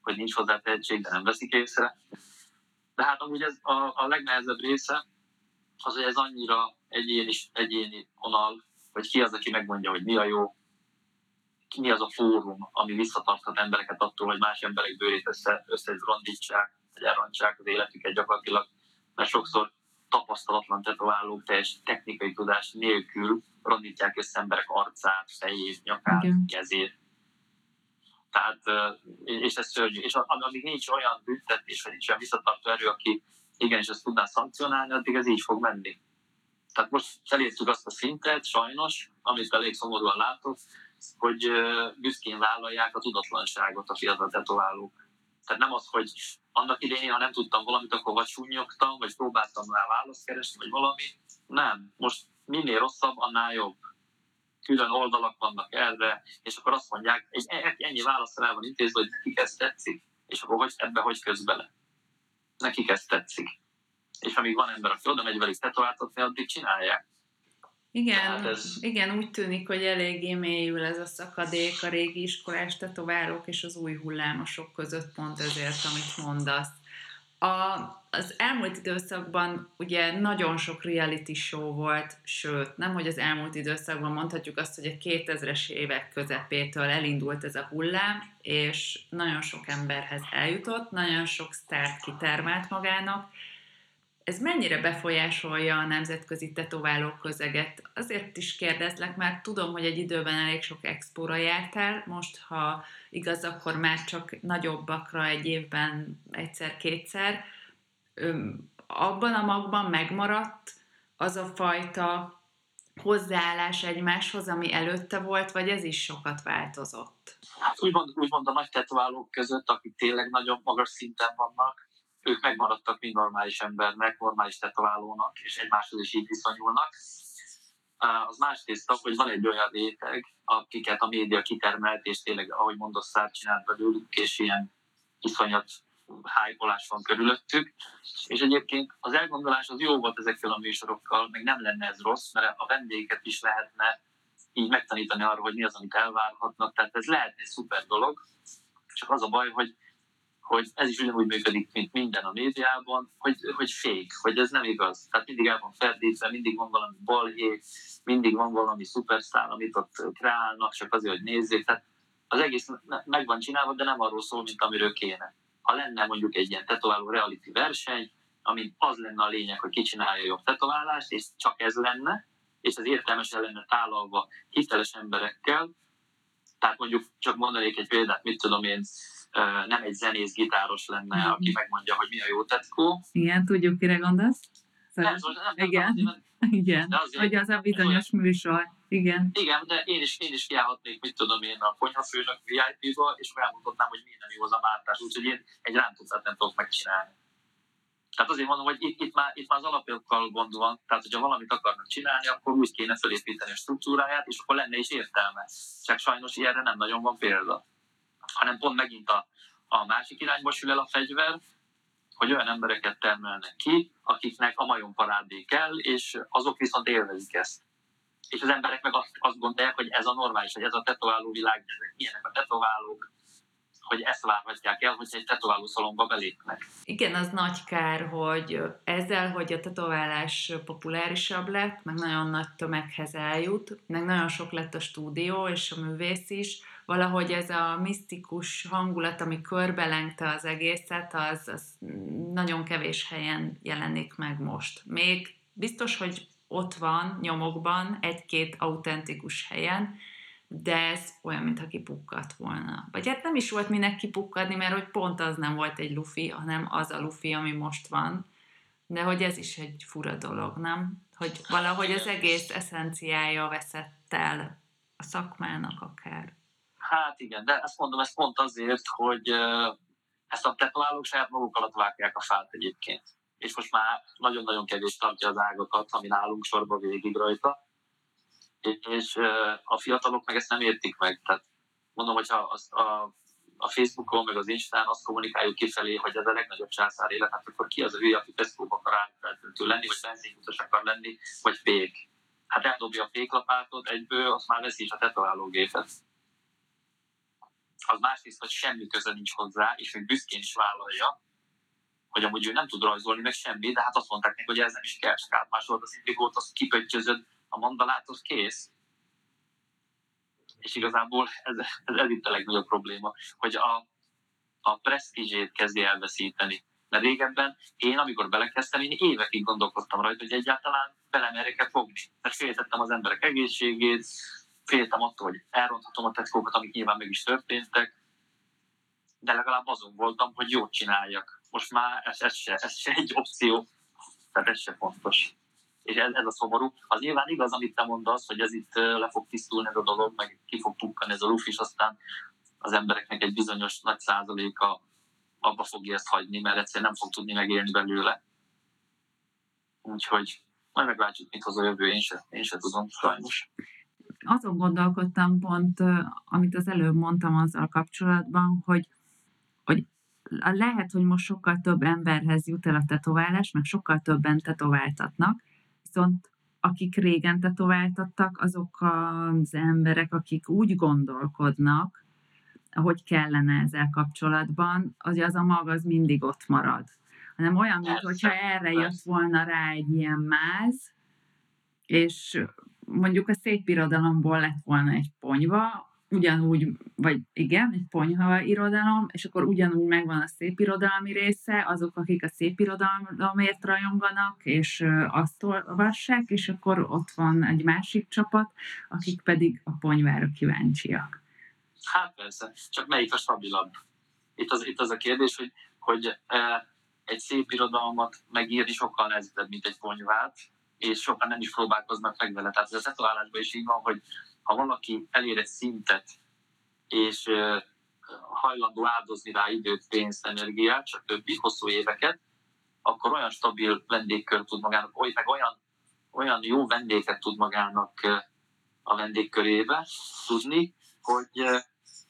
hogy nincs hozzá tehetség, de nem veszik észre. De hát amúgy ez a, a legnehezebb része, az, hogy ez annyira egyéni, egyéni vonal, hogy ki az, aki megmondja, hogy mi a jó, mi az a fórum, ami visszatarthat embereket attól, hogy más emberek bőrét össze, összerondítsák, vagy elrontsák az életüket gyakorlatilag, mert sokszor tapasztalatlan tetoválók teljes technikai tudás nélkül rondítják össze emberek arcát, fejét, nyakát, Igen. kezét. Tehát, és ez szörnyű. És amíg nincs olyan büntetés, vagy nincs olyan visszatartó erő, aki igenis ezt tudná szankcionálni, addig ez így fog menni. Tehát most elértük azt a szintet, sajnos, amit elég szomorúan látok, hogy büszkén vállalják a tudatlanságot a fiatal tetoválók. Tehát nem az, hogy annak idején, ha nem tudtam valamit, akkor vagy súnyogtam, vagy próbáltam rá választ keresni, vagy valami. Nem. Most minél rosszabb, annál jobb. Külön oldalak vannak erre, és akkor azt mondják, egy e- ennyi válasz rá van intézve, hogy nekik ez tetszik, és akkor hogy, ebbe hogy köz bele. Nekik ez tetszik. És amíg van ember, aki oda megy velük tetováltatni, addig csinálják. Igen, hát ez... igen, úgy tűnik, hogy eléggé mélyül ez a szakadék a régi iskolás tetoválók és az új hullámosok között, pont ezért, amit mondasz. A, az elmúlt időszakban ugye nagyon sok reality show volt, sőt, nem, hogy az elmúlt időszakban mondhatjuk azt, hogy a 2000-es évek közepétől elindult ez a hullám, és nagyon sok emberhez eljutott, nagyon sok sztárt kitermelt magának, ez mennyire befolyásolja a nemzetközi tetováló közeget? Azért is kérdezlek, mert tudom, hogy egy időben elég sok expóra jártál, most, ha igaz, akkor már csak nagyobbakra egy évben egyszer-kétszer. Abban a magban megmaradt az a fajta hozzáállás egymáshoz, ami előtte volt, vagy ez is sokat változott? Hát úgymond, úgymond a nagy tetoválók között, akik tényleg nagyon magas szinten vannak, ők megmaradtak mind normális embernek, normális tetoválónak, és egymáshoz is így viszonyulnak. Az másrészt, hogy van egy olyan réteg, akiket a média kitermelt, és tényleg, ahogy mondott, szár csinált belőlük, és ilyen iszonyat hájpolás van körülöttük. És egyébként az elgondolás az jó volt ezekkel a műsorokkal, meg nem lenne ez rossz, mert a vendégeket is lehetne így megtanítani arra, hogy mi az, amit elvárhatnak. Tehát ez lehet egy szuper dolog, csak az a baj, hogy hogy ez is ugyanúgy működik, mint minden a médiában, hogy, hogy fék, hogy ez nem igaz. Tehát mindig el van ferdítve, mindig van valami balhé, mindig van valami szupersztár, amit ott kreálnak, csak azért, hogy nézzék. Tehát az egész meg van csinálva, de nem arról szól, mint amiről kéne. Ha lenne mondjuk egy ilyen tetováló reality verseny, amin az lenne a lényeg, hogy ki csinálja jobb tetoválást, és csak ez lenne, és ez értelmesen lenne tálalva hiteles emberekkel, tehát mondjuk csak mondanék egy példát, mit tudom én, nem egy zenész gitáros lenne, aki megmondja, hogy mi a jó tetkó. Igen, tudjuk, kire gondolsz. Nem, nem, igen, nem, igen. De azért, hogy az a bizonyos olyan, műsor. Igen. Igen, de én is, én is kiállhatnék, mit tudom én, a konyhafőnök VIP-ba, és elmutatnám, hogy milyen jó az a mártás, úgyhogy én egy rántócát nem tudok megcsinálni. Tehát azért mondom, hogy itt, itt, már, itt már az alapokkal gond van, tehát hogyha valamit akarnak csinálni, akkor úgy kéne felépíteni a struktúráját, és akkor lenne is értelme. Csak sajnos ilyenre nem nagyon van példa. Hanem pont megint a, a másik irányba sül el a fegyver, hogy olyan embereket termelnek ki, akiknek a majom kell, és azok viszont élvezik ezt. És az emberek meg azt, azt gondolják, hogy ez a normális, hogy ez a tetováló világ, ezek milyenek a tetoválók, hogy ezt várhatják el, hogy egy tetováló szalomba belépnek. Igen, az nagy kár, hogy ezzel, hogy a tetoválás populárisabb lett, meg nagyon nagy tömeghez eljut, meg nagyon sok lett a stúdió és a művész is, valahogy ez a misztikus hangulat, ami körbelengte az egészet, az, az nagyon kevés helyen jelenik meg most. Még biztos, hogy ott van nyomokban egy-két autentikus helyen, de ez olyan, mintha kipukkadt volna. Vagy hát nem is volt minek kipukkadni, mert hogy pont az nem volt egy lufi, hanem az a lufi, ami most van. De hogy ez is egy fura dolog, nem? Hogy valahogy az egész eszenciája veszett el a szakmának akár. Hát igen, de ezt mondom, ezt pont azért, hogy ezt a tetoválók saját maguk alatt vágják a fát egyébként. És most már nagyon-nagyon kevés tartja az ágakat, ami nálunk sorba végig rajta és a fiatalok meg ezt nem értik meg. Tehát mondom, hogyha azt a, a Facebookon, meg az Instán azt kommunikáljuk kifelé, hogy ez a legnagyobb császár élet, hát akkor ki az a hülye, aki Tesco-ba akar átfeltöltő lenni, vagy benzinkutas akar lenni, vagy fék. Hát eldobja a féklapátot egyből, azt már veszi is a tetoválógépet. Az másrészt, hogy semmi köze nincs hozzá, és még büszkén is vállalja, hogy amúgy ő nem tud rajzolni, meg semmi, de hát azt mondták neki, hogy ez nem is kell, csak átmásolt az indigót, azt kipöttyözöd, a mandalát, az kész. És igazából ez, ez, ez itt a legnagyobb probléma, hogy a, a presztízsét kezdi elveszíteni. Mert régebben én, amikor belekezdtem, én évekig gondolkodtam rajta, hogy egyáltalán belemerjek fogni. Mert féltettem az emberek egészségét, féltem attól, hogy elronthatom a tetkókat, amik nyilván meg is történtek, de legalább azon voltam, hogy jót csináljak. Most már ez, ez, se, ez se egy opció, tehát ez se fontos és ez, ez a szomorú. Az nyilván igaz, amit te mondasz, hogy ez itt le fog tisztulni ez a dolog, meg ki fog pukkani ez a luf, és aztán az embereknek egy bizonyos nagy százaléka abba fogja ezt hagyni, mert egyszerűen nem fog tudni megélni belőle. Úgyhogy majd meglátjuk, mit hoz a jövő, én se, én se tudom, sajnos. Azon gondolkodtam pont, amit az előbb mondtam azzal kapcsolatban, hogy, hogy lehet, hogy most sokkal több emberhez jut el a tetoválás, meg sokkal többen tetováltatnak, viszont akik régen tetováltattak, azok az emberek, akik úgy gondolkodnak, hogy kellene ezzel kapcsolatban, az az a mag az mindig ott marad. Hanem olyan, mintha erre jött volna rá egy ilyen máz, és mondjuk a szép irodalomból lett volna egy ponyva, ugyanúgy, vagy igen, egy ponyha irodalom, és akkor ugyanúgy megvan a szép irodalmi része, azok, akik a szép irodalomért rajonganak, és azt olvassák, és akkor ott van egy másik csapat, akik pedig a ponyvára kíváncsiak. Hát persze, csak melyik a stabilabb? Itt az, itt az a kérdés, hogy, hogy egy szép irodalmat megírni sokkal nehezebb, mint egy ponyvát, és sokan nem is próbálkoznak meg vele. Tehát ez a tetoválásban is így van, hogy ha valaki elér egy szintet, és hajlandó áldozni rá időt, pénzt, energiát, csak többi hosszú éveket, akkor olyan stabil vendégkör tud magának, meg olyan, olyan jó vendéget tud magának a vendégkörébe tudni, hogy,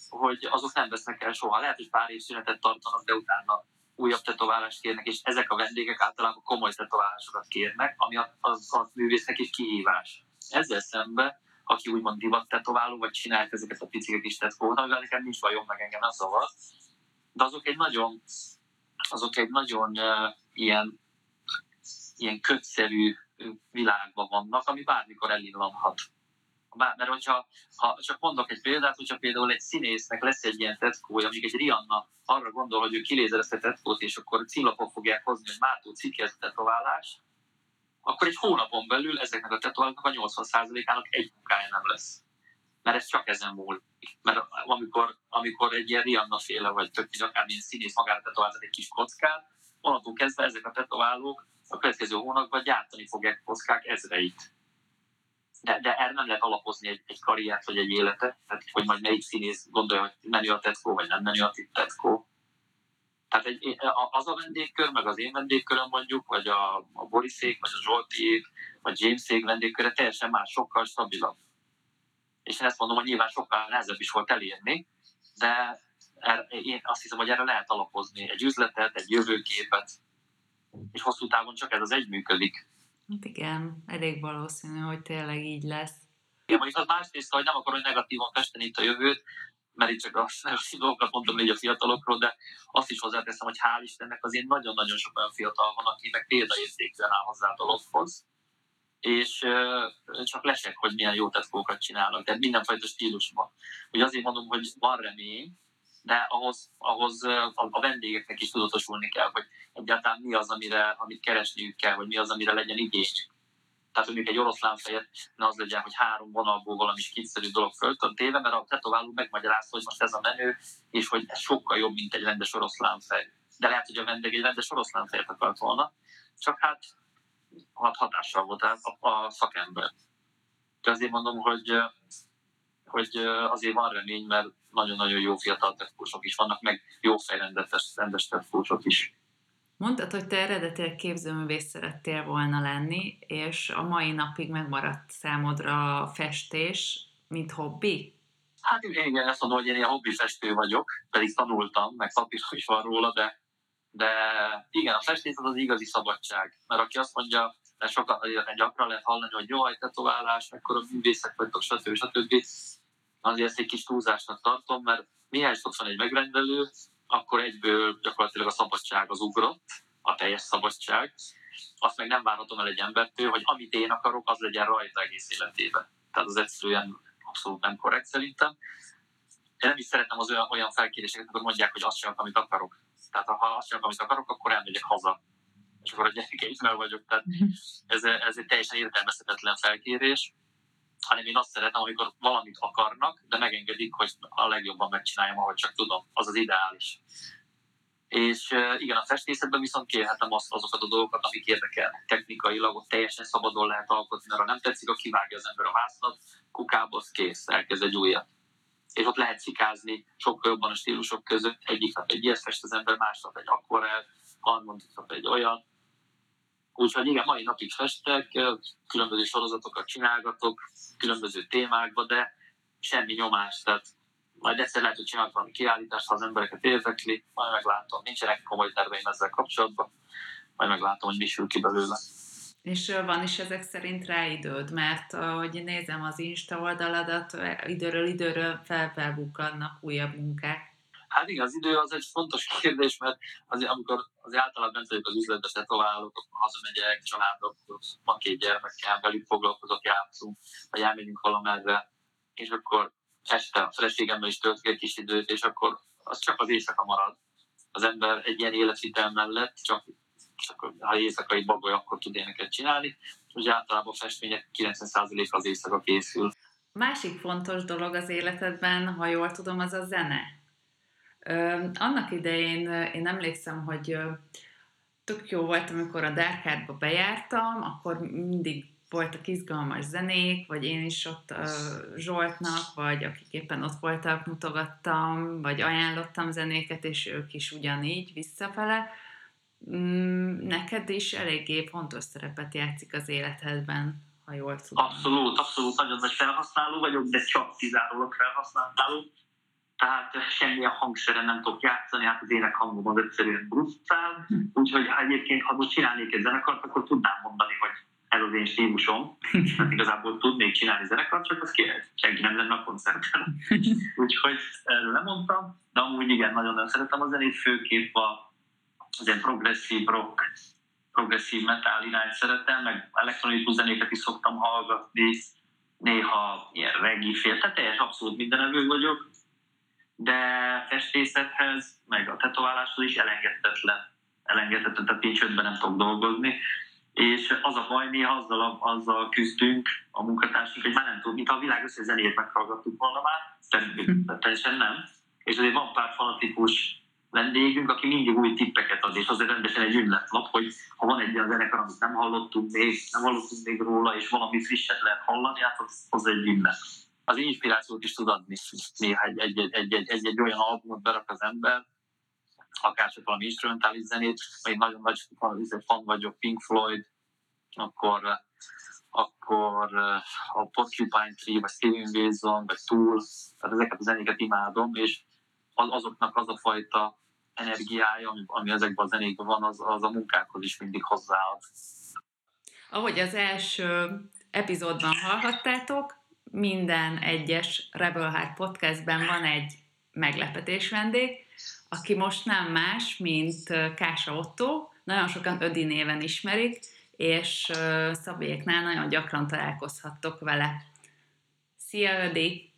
hogy azok nem vesznek el soha. Lehet, hogy pár év szünetet tartanak, de utána újabb tetoválást kérnek, és ezek a vendégek általában komoly tetoválásokat kérnek, ami az, az, az művésznek is kihívás. Ezzel szemben aki úgymond divat tetováló, vagy csinált ezeket a picike kis tetkót, amivel nekem nincs bajom, meg engem az zavar. De azok egy nagyon, azok egy nagyon uh, ilyen, ilyen kötszerű világban vannak, ami bármikor elillanhat. Mert hogyha ha csak mondok egy példát, hogyha például egy színésznek lesz egy ilyen tetkója, amíg egy Rihanna arra gondol, hogy ő kilézer a tetkót, és akkor címlapok fogják hozni, hogy Mátó cikkes tetoválás, akkor egy hónapon belül ezeknek a tetoválóknak a 80%-ának egy munkája nem lesz. Mert ez csak ezen múl. Mert amikor, amikor egy ilyen Rihanna féle, vagy tök is akármilyen színész magára tetováltat egy kis kockát, onnantól kezdve ezek a tetoválók a következő hónapban gyártani fogják kockák ezreit. De, de erre nem lehet alapozni egy, egy karriert vagy egy életet, tehát hogy majd melyik színész gondolja, hogy menő a tetkó, vagy nem menő a tetkó. Tehát egy, az a vendégkör, meg az én vendégköröm mondjuk, vagy a, a Boriszék, vagy a Zsolti, vagy Jamesék vendégköre teljesen más, sokkal stabilabb. És én ezt mondom, hogy nyilván sokkal nehezebb is volt elérni, de er, én azt hiszem, hogy erre lehet alapozni egy üzletet, egy jövőképet, és hosszú távon csak ez az egy működik. Hát igen, elég valószínű, hogy tényleg így lesz. Igen, mondjuk az másrészt, hogy nem akarom negatívan festeni itt a jövőt, mert itt csak azt negatív dolgokat mondom így a fiatalokról, de azt is hozzáteszem, hogy hál' Istennek azért nagyon-nagyon sok olyan fiatal van, aki meg példaértékűen áll hozzá a dologhoz, és csak lesek, hogy milyen jó tetkókat csinálnak, tehát mindenfajta stílusban. Ugye azért mondom, hogy van remény, de ahhoz, ahhoz a, a vendégeknek is tudatosulni kell, hogy egyáltalán mi az, amire, amit keresniük kell, vagy mi az, amire legyen igény. Tehát, hogy egy oroszlán fejet ne az legyen, hogy három vonalból valami skicszerű dolog föltön téve, mert a tetováló megmagyarázta, hogy most ez a menő, és hogy ez sokkal jobb, mint egy rendes oroszlán fej. De lehet, hogy a vendég egy rendes oroszlán fejet akart volna, csak hát hat hatással volt a, a szakember. De azért mondom, hogy, hogy azért van remény, mert nagyon-nagyon jó fiatal tefkósok is vannak, meg jó fejrendetes, rendes tefkósok is. Mondtad, hogy te eredetileg képzőművész szerettél volna lenni, és a mai napig megmaradt számodra a festés, mint hobbi? Hát igen, ezt mondom, hogy én ilyen hobbi festő vagyok, pedig tanultam, meg papír is van róla, de, de igen, a festés az az igazi szabadság. Mert aki azt mondja, mert sokan gyakran lehet hallani, hogy jó, egy tetoválás, akkor a művészek vagytok, stb. stb. Azért ezt egy kis túlzásnak tartom, mert ott van egy megrendelő, akkor egyből gyakorlatilag a szabadság az ugrott, a teljes szabadság. Azt meg nem várhatom el egy embertől, hogy amit én akarok, az legyen rajta egész életében. Tehát az egyszerűen abszolút nem korrekt szerintem. Én nem is szeretem az olyan, olyan felkéréseket, amikor mondják, hogy azt csinálok, amit akarok. Tehát ha azt csinálok, amit akarok, akkor elmegyek haza. És akkor a gyerekeimmel vagyok. Tehát mhm. ez, ez egy teljesen értelmezhetetlen felkérés hanem én azt szeretem, amikor valamit akarnak, de megengedik, hogy a legjobban megcsináljam, ahogy csak tudom. Az az ideális. És igen, a festészetben viszont kérhetem azt, azokat a dolgokat, amik érdekelnek. Technikailag ott teljesen szabadon lehet alkotni, mert ha nem tetszik, akkor kivágja az ember a vászlat, kukába, az kész, elkezd egy újat. És ott lehet szikázni sokkal jobban a stílusok között. Egyik nap egy ilyet fest az ember, másnap egy akvarel, harmadik nap egy olyan. Úgyhogy igen, mai napig festek, különböző sorozatokat csinálgatok, különböző témákba, de semmi nyomás, tehát majd egyszer lehet, hogy csinálok valami kiállítást, ha az embereket érdekli, majd meglátom. Nincsenek komoly terveim ezzel kapcsolatban, majd meglátom, hogy mi sül ki belőle. És van is ezek szerint rá időd, mert ahogy nézem az Insta oldaladat, időről időről felfelbukkannak újabb munkák. Hát igen, az idő az egy fontos kérdés, mert azért, amikor az általában bent vagyok az üzletbe, tetoválok, akkor hazamegyek, családok, van két gyermekkel, velük foglalkozok, játszunk, vagy elmegyünk valamerre, és akkor este a feleségemmel is töltök egy kis időt, és akkor az csak az éjszaka marad. Az ember egy ilyen életvitel mellett csak, csak ha éjszakai bagoly, akkor tud éneket csinálni. Ugye általában a festmények 90% az éjszaka készül. Másik fontos dolog az életedben, ha jól tudom, az a zene annak idején én emlékszem, hogy tök jó volt, amikor a Darkardba bejártam, akkor mindig voltak izgalmas zenék, vagy én is ott uh, Zsoltnak, vagy akik éppen ott voltak, mutogattam, vagy ajánlottam zenéket, és ők is ugyanígy visszafele. Mm, neked is eléggé fontos szerepet játszik az életedben, ha jól tudom. Abszolút, abszolút, nagyon nagy felhasználó vagyok, de csak kizárólag felhasználó tehát semmilyen hangszeren nem tudok játszani, hát az ének hangom az egyszerűen brusztál, hm. úgyhogy egyébként, ha most csinálnék egy zenekart, akkor tudnám mondani, hogy ez az én stílusom, hát igazából tudnék csinálni zenekart, csak az kér, senki nem lenne a koncerten. Úgyhogy erről lemondtam, de amúgy igen, nagyon-nagyon szeretem a zenét, főképp a, az ilyen progresszív rock, progresszív metal irányt szeretem, meg elektronikus zenéket is szoktam hallgatni, néha ilyen reggae fél, tehát teljes abszolút mindenevő vagyok, de festészethez, meg a tetováláshoz is elengedhetetlen. Elengedhetetlen, tehát én csöndben nem tudok dolgozni. És az a baj, néha azzal, azzal küzdünk a munkatársunk, hogy már nem tud, mint a világ összes zenét meghallgattuk volna már, természetesen nem. És azért van pár fanatikus vendégünk, aki mindig új tippeket ad, és azért rendesen egy ünnepnap, hogy ha van egy olyan zenekar, amit nem hallottunk még, nem hallottunk még róla, és valami frisset lehet hallani, hát az, az egy ünnep az inspirációt is tud adni néha egy, egy, egy, egy, egy, egy olyan albumot berak az ember, akár csak valami instrumentális zenét, vagy nagyon nagy fan vagyok, Pink Floyd, akkor, akkor a Porcupine Tree, vagy Steven Wilson, vagy Tool, tehát ezeket a zenéket imádom, és az, azoknak az a fajta energiája, ami, ami ezekben a zenékben van, az, az a munkákhoz is mindig hozzáad. Ahogy az első epizódban hallhattátok, minden egyes Rebel Heart podcastben van egy meglepetés vendég, aki most nem más, mint Kása Otto, nagyon sokan Ödi néven ismerik, és Szabéknál nagyon gyakran találkozhattok vele. Szia Ödi!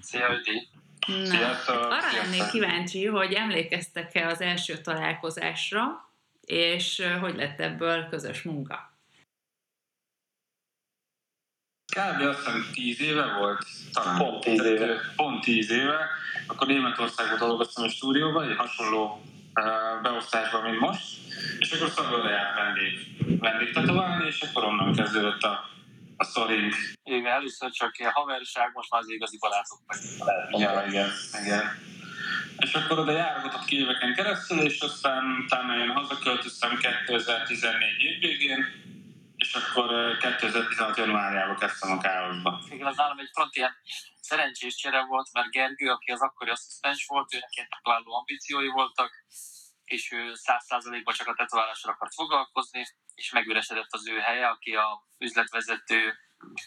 Szia Ödi! Na, arra lennék kíváncsi, hogy emlékeztek-e az első találkozásra, és hogy lett ebből közös munka? Kb. azt hiszem tíz éve volt, talán. Pont tíz éve. Pont tíz éve. Akkor Németországban dolgoztam a stúdióban, egy hasonló uh, beosztásban, mint most, és akkor Szabolda járt vendég, vendégtetoválni, és akkor onnan kezdődött a, a szorink. Igen, először csak ilyen haverság, most már az igazi barátok meg. Ja, igen, igen. És akkor oda járogatott ki éveken keresztül, és aztán utána én hazaköltöztem 2014 év végén, és akkor 2016 januárjában kezdtem a káoszba. Igen, az nálam egy pont ilyen szerencsés csere volt, mert Gergő, aki az akkori asszisztens volt, őnek ilyen találó ambíciói voltak, és ő száz százalékban csak a tetoválással akart foglalkozni, és megüresedett az ő helye, aki a üzletvezető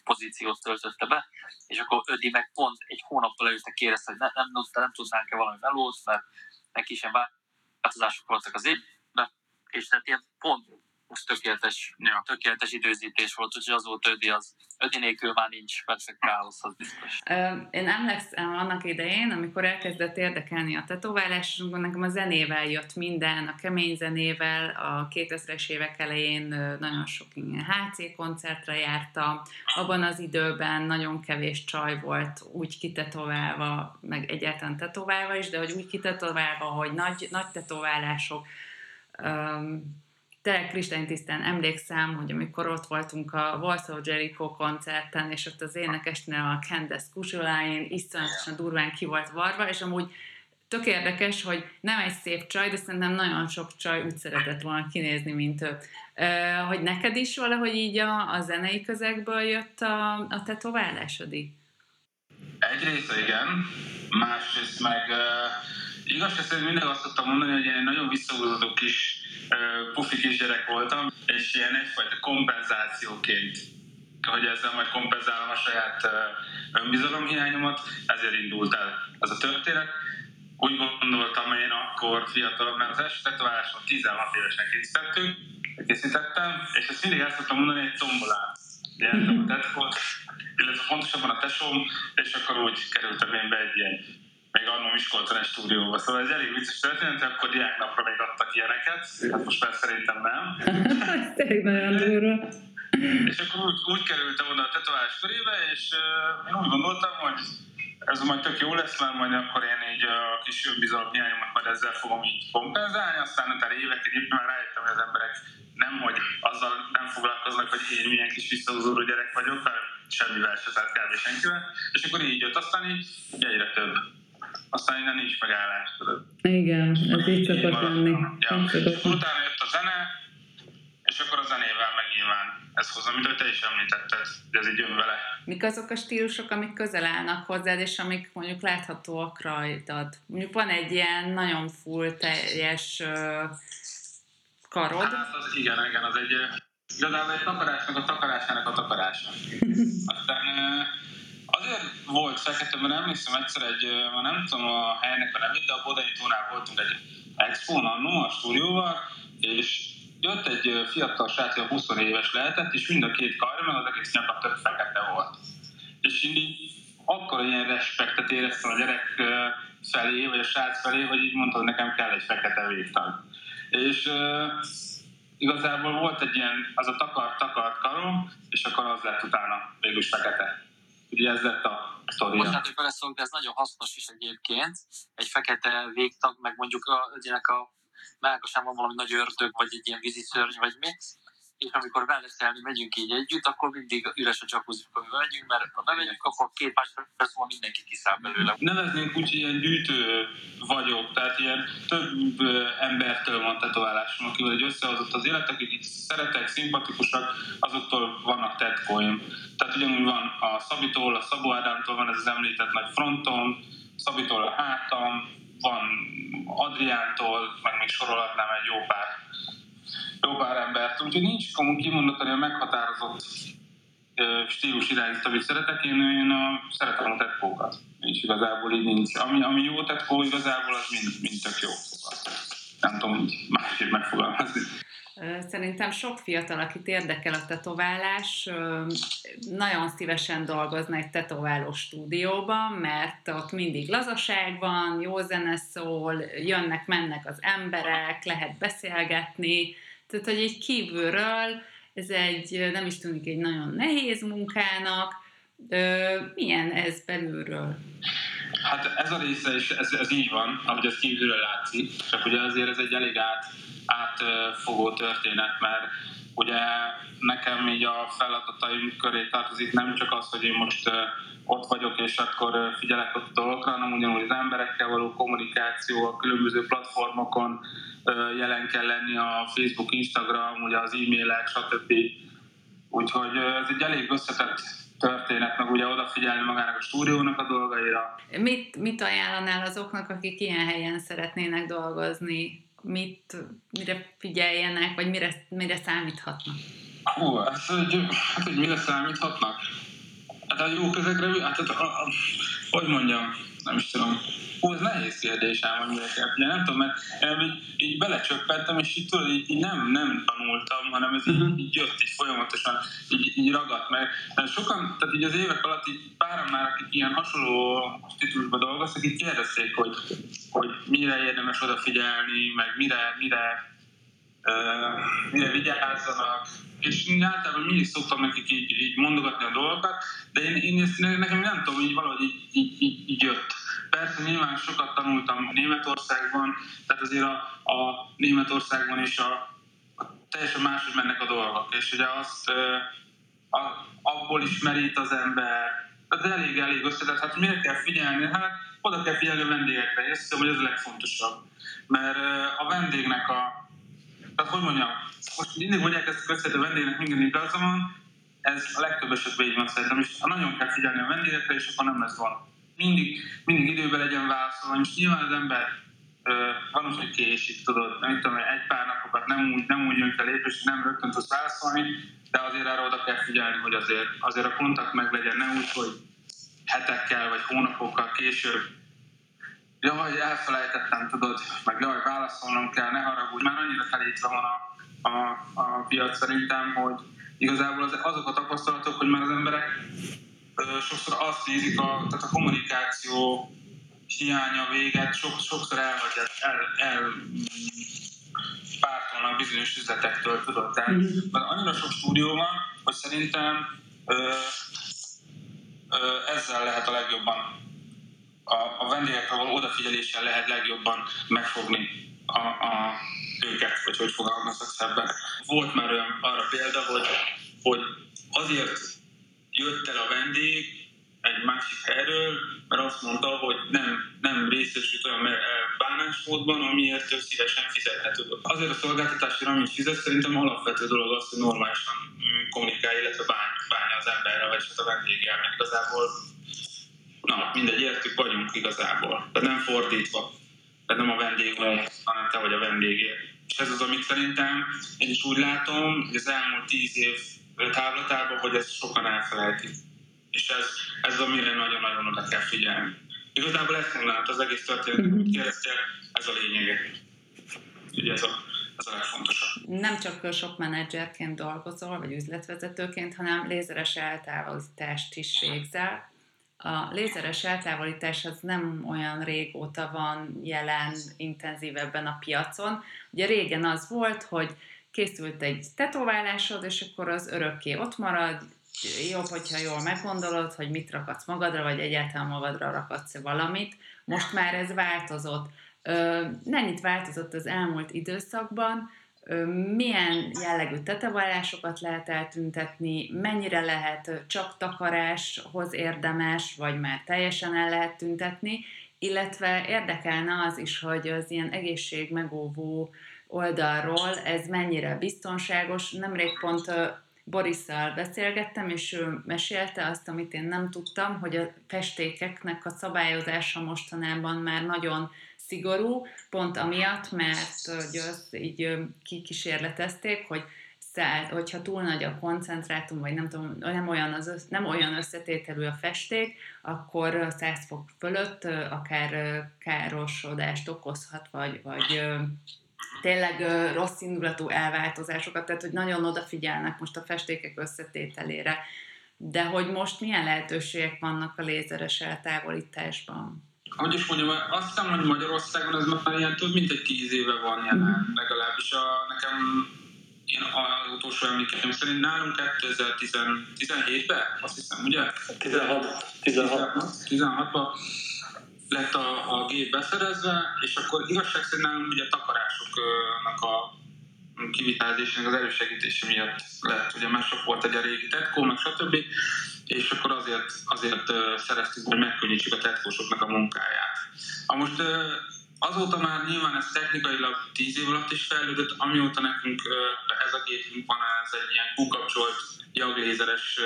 pozíciót töltötte be, és akkor Ödi meg pont egy hónappal előtte kérdezte, hogy ne, nem, nem, nem tudnánk-e valami melót, mert neki sem változások voltak az évben, és tehát ilyen pont most tökéletes, ja. tökéletes időzítés volt, úgyhogy az volt Ödi, az Ödi nélkül már nincs persze káosz, az biztos. Én emlékszem annak idején, amikor elkezdett érdekelni a tetoválás, nekem a zenével jött minden, a kemény zenével, a 2000-es évek elején nagyon sok ilyen HC koncertre jártam, abban az időben nagyon kevés csaj volt úgy kitetoválva, meg egyáltalán tetoválva is, de hogy úgy kitetoválva, hogy nagy, nagy tetoválások, um, tényleg kristálytisztán emlékszem, hogy amikor ott voltunk a Warsaw Jericho koncerten, és ott az énekesnél a Candace Kusuláin iszonyatosan durván ki volt varva, és amúgy tök érdekes, hogy nem egy szép csaj, de szerintem nagyon sok csaj úgy szeretett volna kinézni, mint ő. Hogy neked is valahogy így a, a zenei közegből jött a, a tetoválásodi? Egyrészt igen, másrészt meg uh, igaz, hogy mindig azt szoktam mondani, hogy én nagyon visszahúzódó kis pufi kisgyerek voltam, és ilyen egyfajta kompenzációként hogy ezzel majd kompenzálom a saját önbizalomhiányomat, ezért indult el ez a történet. Úgy gondoltam én akkor fiatal, mert az első tetováláson 16 évesen készítettük, készítettem, és ezt mindig el szoktam mondani, egy tombolán. Jártam a tetkot, illetve pontosabban a tesóm, és akkor úgy kerültem én be egy ilyen még annól Miskolcon egy stúdióba. Szóval ez elég vicces történet, akkor diáknapra még adtak ilyeneket, hát most már szerintem nem. Tényleg nagyon durva. És akkor úgy, úgy kerültem oda a tetoválás körébe, és uh, én úgy gondoltam, hogy ez majd tök jó lesz, mert majd akkor én így a kis önbizalom hiányomat majd ezzel fogom így kompenzálni, aztán utána évekig így már rájöttem, hogy az emberek nem, hogy azzal nem foglalkoznak, hogy én milyen kis visszahúzódó gyerek vagyok, hanem semmivel se, tehát kb. senkivel. És akkor így jött, aztán így egyre több aztán innen nincs megállás, tudod. Igen, ez így szokott lenni. Ja. Utána jött a zene, és akkor a zenével meg nyilván ez hozza, mint hogy te is említetted, ez így jön vele. Mik azok a stílusok, amik közel állnak hozzád, és amik mondjuk láthatóak rajtad? Mondjuk van egy ilyen nagyon full teljes karod. Hát az igen, igen, az egy igazából egy takarásnak a takarásának a takarása. Aztán azért volt fekete, mert emlékszem egyszer egy, nem tudom a helynek a nevét, de a Bodai tónál voltunk egy expo annó a stúdióval, és jött egy fiatal srác, a 20 éves lehetett, és mind a két karja, meg az egész nyaka tök fekete volt. És így akkor ilyen respektet éreztem a gyerek felé, vagy a srác felé, hogy így mondta, hogy nekem kell egy fekete végtag. És igazából volt egy ilyen, az a takart-takart karom, és akkor az lett utána végül fekete. Ugye ez lett a sztoria. Bocsánat, hogy beleszólunk, de ez nagyon hasznos is egyébként. Egy fekete végtag, meg mondjuk a, a melkasán van valami nagy ördög, vagy egy ilyen vízi szörny, vagy mi, és amikor wellnesselni megyünk így együtt, akkor mindig üres a jacuzzi, amikor megyünk, mert ha bemegyünk, akkor két másodperc múlva mindenki kiszáll belőle. Neveznénk úgy, hogy ilyen gyűjtő vagyok, tehát ilyen több embertől van tetoválásom, akivel egy összehozott az élet, akik így szeretek, szimpatikusak, azoktól vannak tetkóim. Tehát ugyanúgy van a Szabitól, a Szabó Ádámtól van ez az említett nagy frontom, Szabitól a hátam, van Adriántól, meg még sorolhatnám egy jó pár, jó embert. Úgyhogy nincs kimondottan olyan meghatározott stílus irányzat, amit szeretek. Én, én a, szeretem a tetkókat. És igazából így nincs. Ami, ami jó tetkó, igazából az mind, mind tök jó. Nem tudom így másképp megfogalmazni. Szerintem sok fiatal, akit érdekel a tetoválás, nagyon szívesen dolgozna egy tetováló stúdióban, mert ott mindig lazaság van, jó zene szól, jönnek, mennek az emberek, lehet beszélgetni, tehát hogy egy kívülről ez egy, nem is tűnik egy nagyon nehéz munkának, milyen ez belülről? Hát ez a része is, ez, ez így van, ahogy ez kívülről látszik, csak ugye azért ez egy elég át, átfogó történet, mert ugye nekem így a feladataim köré tartozik nem csak az, hogy én most ott vagyok, és akkor figyelek ott a dolgokra, hanem ugyanúgy az emberekkel való kommunikáció, a különböző platformokon jelen kell lenni, a Facebook, Instagram, ugye az e-mailek, stb. Úgyhogy ez egy elég összetett történet, meg ugye odafigyelni magának a stúdiónak a dolgaira. Mit, mit ajánlanál azoknak, akik ilyen helyen szeretnének dolgozni? Mit, mire figyeljenek, vagy mire, mire számíthatnak? Hú, ez egy, hát hogy mire számíthatnak? Hát a jó közegre, hát a, a, hogy mondjam, nem is tudom. Hú, ez nehéz kérdés ám, hogy figyelni. Nem tudom, mert így, így belecsöppentem, és így tudod, így, így nem, nem tanultam, hanem ez így, így jött, így folyamatosan, így, így ragadt meg. Mert sokan, tehát így az évek alatt így páran már, akik ilyen hasonló titulusban dolgoztak, így kérdezték, hogy, hogy mire érdemes odafigyelni, meg mire, mire uh, mire vigyázzanak, és én általában mindig szoktam nekik így, így mondogatni a dolgokat, de én, én ezt ne- nekem nem tudom, így valahogy így, így, így, így jött. Persze nyilván sokat tanultam Németországban, tehát azért a, a Németországban is a, a teljesen máshogy mennek a dolgok, és ugye azt a, abból is merít az ember, ez elég, elég összetett. Hát mire kell figyelni? Hát oda kell figyelni a vendégekre, és azt hiszem, hogy ez a legfontosabb. Mert a vendégnek a, tehát hogy mondjam, most mindig mondják ezt a közszedő vendégnek minden igaza van, ez a legtöbb esetben így van szerintem, és nagyon kell figyelni a vendégekre, és akkor nem lesz van. Mindig, mindig időben legyen válaszolva, és nyilván az ember ö, van úgy, hogy késik, tudod, nem tudom, egy pár napokat nem úgy, nem úgy jön fel lépés, és nem rögtön tudsz válaszolni, de azért arra oda kell figyelni, hogy azért, azért a kontakt meg legyen, ne úgy, hogy hetekkel vagy hónapokkal később jaj, elfelejtettem, tudod, meg jaj, válaszolnom kell, ne haragudj. Már annyira telítve van a, a, a piac szerintem, hogy igazából az, azok a tapasztalatok, hogy már az emberek ö, sokszor azt nézik, a, tehát a kommunikáció hiánya véget, sok, sokszor elhagyják, el, el pártolnak bizonyos üzletektől, tudod. Tehát Mhm. mert annyira sok stúdió van, hogy szerintem ö, ö, ezzel lehet a legjobban a, a vendégekre való odafigyeléssel lehet legjobban megfogni a, a őket, vagy hogy fogalmazok szebben. Volt már olyan arra példa, hogy, hogy azért jött el a vendég egy másik helyről, mert azt mondta, hogy nem, nem részesült olyan eh, bánásmódban, amiért ő szívesen fizetne tudod. Azért a szolgáltatásra, amit fizet, szerintem alapvető dolog az, hogy normálisan mm, kommunikálj, illetve bánj, bánja az emberrel, vagy hát a vendéggel, mert igazából na, mindegy, értük vagyunk igazából. Tehát nem fordítva. Tehát nem a vendég vagy, hanem te vagy a vendégért. És ez az, amit szerintem én is úgy látom, hogy az elmúlt tíz év távlatában, hogy ezt sokan elfelejtik. És ez, ez az, amire nagyon-nagyon oda kell figyelni. Igazából ezt mondanám, az egész történet, amit kérdeztél, ez a lényege. Ugye ez a, ez a legfontosabb. Nem csak sok menedzserként dolgozol, vagy üzletvezetőként, hanem lézeres eltávolítást is végzel. A lézeres eltávolítás az nem olyan régóta van jelen intenzívebben a piacon. Ugye régen az volt, hogy készült egy tetoválásod, és akkor az örökké ott marad, jobb, hogyha jól meggondolod, hogy mit rakatsz magadra, vagy egyáltalán magadra rakatsz valamit. Most már ez változott. Ö, mennyit változott az elmúlt időszakban, milyen jellegű tetevallásokat lehet eltüntetni, mennyire lehet csak takaráshoz érdemes, vagy már teljesen el lehet tüntetni, illetve érdekelne az is, hogy az ilyen egészségmegóvó oldalról ez mennyire biztonságos. Nemrég pont Borisszal beszélgettem, és ő mesélte azt, amit én nem tudtam, hogy a festékeknek a szabályozása mostanában már nagyon szigorú, pont amiatt, mert hogy azt így kikísérletezték, hogy száll, hogyha túl nagy a koncentrátum, vagy nem tudom, nem olyan, az, nem olyan összetételű a festék, akkor 100 fok fölött akár károsodást okozhat, vagy, vagy tényleg rossz indulatú elváltozásokat, tehát hogy nagyon odafigyelnek most a festékek összetételére. De hogy most milyen lehetőségek vannak a lézeres eltávolításban? Hogy is mondjam, azt hiszem, hogy Magyarországon ez már ilyen több mint egy tíz éve van jelen, mm. legalábbis a, nekem én az utolsó emlékeim szerint nálunk 2017-ben, azt hiszem, ugye? 16. 16. 16-ban lett a, a gép beszerezve, és akkor igazság szerint nálunk ugye takarásoknak a kivitelezésének az elősegítése miatt lett, ugye már sok volt egy a régi tetkó, meg stb. És akkor azért, azért szereztük, hogy megkönnyítsük a tetkósoknak a munkáját. A most azóta már nyilván ez technikailag 10 év alatt is fejlődött, amióta nekünk ez a gépünk van, ez egy ilyen kukapcsolt jaglézeres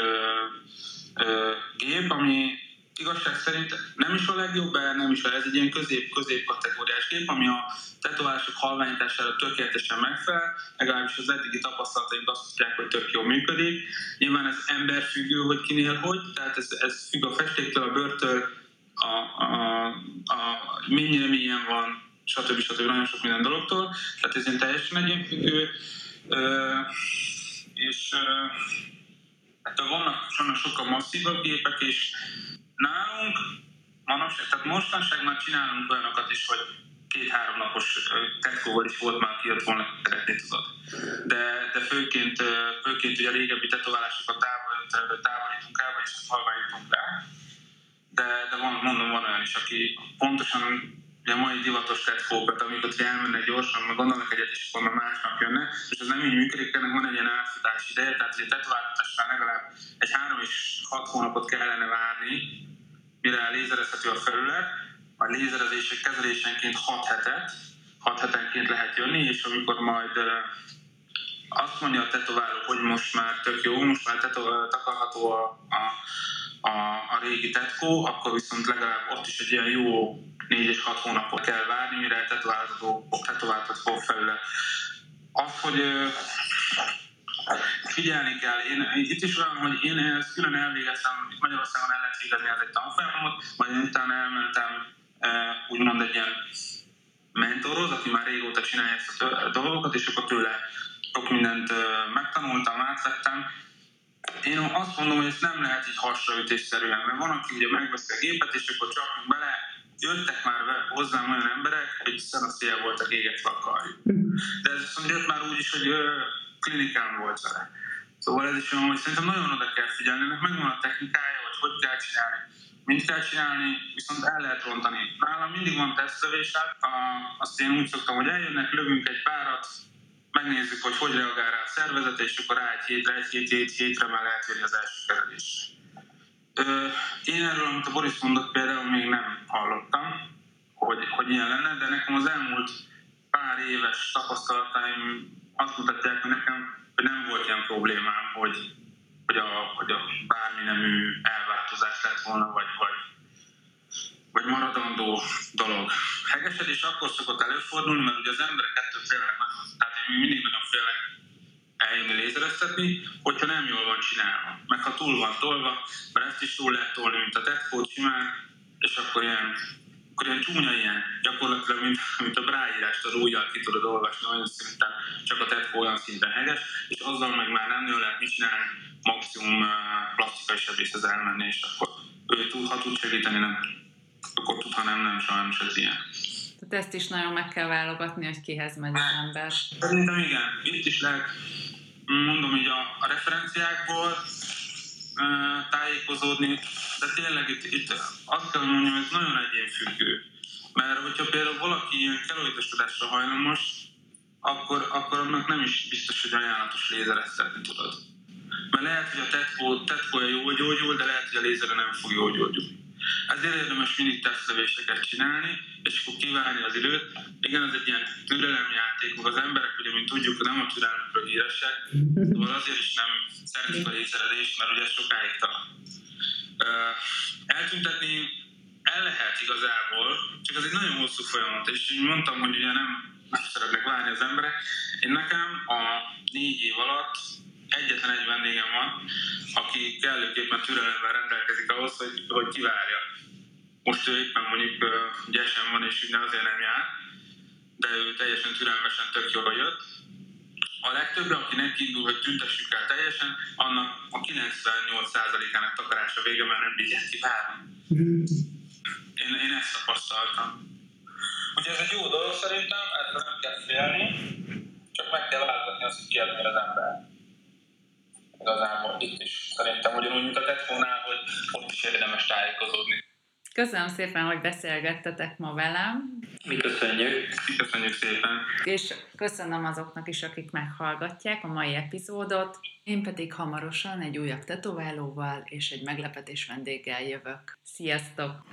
gép, ami igazság szerint nem is a legjobb, de nem is a, ez egy ilyen közép-közép kategóriás gép, ami a tetoválások halványítására tökéletesen megfelel, legalábbis az eddigi tapasztalataink azt mondják, hogy tök jól működik. Nyilván ez emberfüggő, hogy kinél hogy, tehát ez, ez függ a festéktől, a bőrtől, a, a, a, mennyire milyen van, stb. stb. nagyon sok minden dologtól, tehát ez ilyen teljesen egyénfüggő, és hát vannak sajnos sokkal masszívabb gépek, és Nálunk manapság, tehát mostanság már csinálunk olyanokat is, hogy két-három napos tetkóval is volt már, ki jött volna, szeretné tudod. De, de főként, főként ugye a régebbi tetoválásokat távolít, távolítunk el, vagyis halványítunk rá. De, de van, mondom, van olyan is, aki pontosan ugye mai divatos tetkókat, amikor ugye elmenne gyorsan, meg gondolnak egyet, és akkor már másnap jönne, és ez nem így működik, ennek van egy ilyen átfutás ideje, tehát ugye tetováltatásnál legalább egy három és hat hónapot kellene várni, mire lézerezhető a felület, a lézerezések kezelésenként 6 hetet, 6 hetenként lehet jönni, és amikor majd azt mondja a tetováló, hogy most már tök jó, most már tetov, takarható a, a, a, a régi tetkó, akkor viszont legalább ott is egy ilyen jó 4 és 6 hónapot kell várni, mire tetoválható, tetoválható felület. Az, hogy figyelni kell. Én, itt is olyan, hogy én ezt külön elvégeztem, Magyarországon el lehet végezni ez egy tanfolyamot, majd én utána elmentem úgymond egy ilyen mentorhoz, aki már régóta csinálja ezt a dolgokat, és akkor tőle sok mindent megtanultam, átvettem. Én azt mondom, hogy ezt nem lehet így hasraütésszerűen, mert van, aki ugye megveszi a gépet, és akkor csak bele, jöttek már hozzám olyan emberek, hogy szél volt a égetve a karjuk. De ez viszont jött már úgy is, hogy klinikán volt vele. Szóval ez is olyan, hogy szerintem nagyon oda kell figyelni, ennek megvan a technikája, hogy hogy kell csinálni. Mint kell csinálni, viszont el lehet rontani. Nálam mindig van tesztelés, azt én úgy szoktam, hogy eljönnek, lövünk egy párat, megnézzük, hogy hogy reagál rá a szervezet, és akkor rá egy hétre, egy hét, hét, hétre már lehet jönni az első kezelés. Én erről, amit a Boris mondott például még nem hallottam, hogy, hogy ilyen lenne, de nekem az elmúlt pár éves tapasztalataim azt mutatják nekem, hogy nem volt ilyen problémám, hogy, hogy, a, hogy a bármi nemű elváltozás lett volna, vagy, vagy, vagy maradandó dolog. Hegesedés akkor szokott előfordulni, mert ugye az emberek ettől félnek tehát mindig nagyon félek eljönni lézereztetni, hogyha nem jól van csinálva. Meg ha túl van tolva, mert ezt is túl lehet tolni, mint a tetkót simán, és akkor ilyen akkor ilyen csúnya ilyen, gyakorlatilag, mint, mint a bráírást az ujjal ki tudod olvasni, olyan szinten csak a tetkó olyan szinten heges, és azzal meg már nem nő lehet mit csinálni, maximum plastikai sebészhez elmenni, és akkor ő tud, ha tud segíteni, nem, akkor tud, ha nem, nem, sajnos ez ilyen. Tehát ezt is nagyon meg kell válogatni, hogy kihez megy az ember. Szerintem igen, itt is lehet, mondom így a, a referenciákból, tájékozódni, de tényleg itt, itt azt kell mondjam, hogy ez nagyon egyénfüggő. Mert hogyha például valaki ilyen keloidosodásra hajlamos, akkor, akkor annak nem is biztos, hogy ajánlatos lézereztetni tudod. Mert lehet, hogy a tetkó, tetkója jól gyógyul, de lehet, hogy a lézere nem fog jól gyógyulni. Ezért érdemes mindig tesztlövéseket csinálni, és akkor kívánni az időt. Igen, ez egy ilyen türelemjáték, az emberek, ugye, mint tudjuk, nem a türelmükről híresek, szóval azért is nem szeretik a lézerezést, mert ugye sokáig tart. Eltüntetni el lehet igazából, csak ez egy nagyon hosszú folyamat, és így mondtam, hogy ugye nem szeretnek várni az emberek. Én nekem a négy év alatt egyetlen egy vendégem van, aki kellőképpen türelemmel rendelkezik ahhoz, hogy, hogy kivárja. Most ő éppen mondjuk gyesen van, és ugye azért nem jár, de ő teljesen türelmesen tök jól jött. A legtöbbre, aki indul, hogy tüntessük el teljesen, annak a 98%-ának takarása vége, mert nem bírják kivárni. Én, én ezt tapasztaltam. Ugye ez egy jó dolog szerintem, ettől nem kell félni, csak meg kell váltani azt, hogy kiadni az ember igazából itt is szerintem ugyanúgy, mint a Tetfónál, hogy ott is érdemes tájékozódni. Köszönöm szépen, hogy beszélgettetek ma velem. Mi köszönjük. Köszönjük szépen. És köszönöm azoknak is, akik meghallgatják a mai epizódot. Én pedig hamarosan egy újabb tetoválóval és egy meglepetés vendéggel jövök. Sziasztok!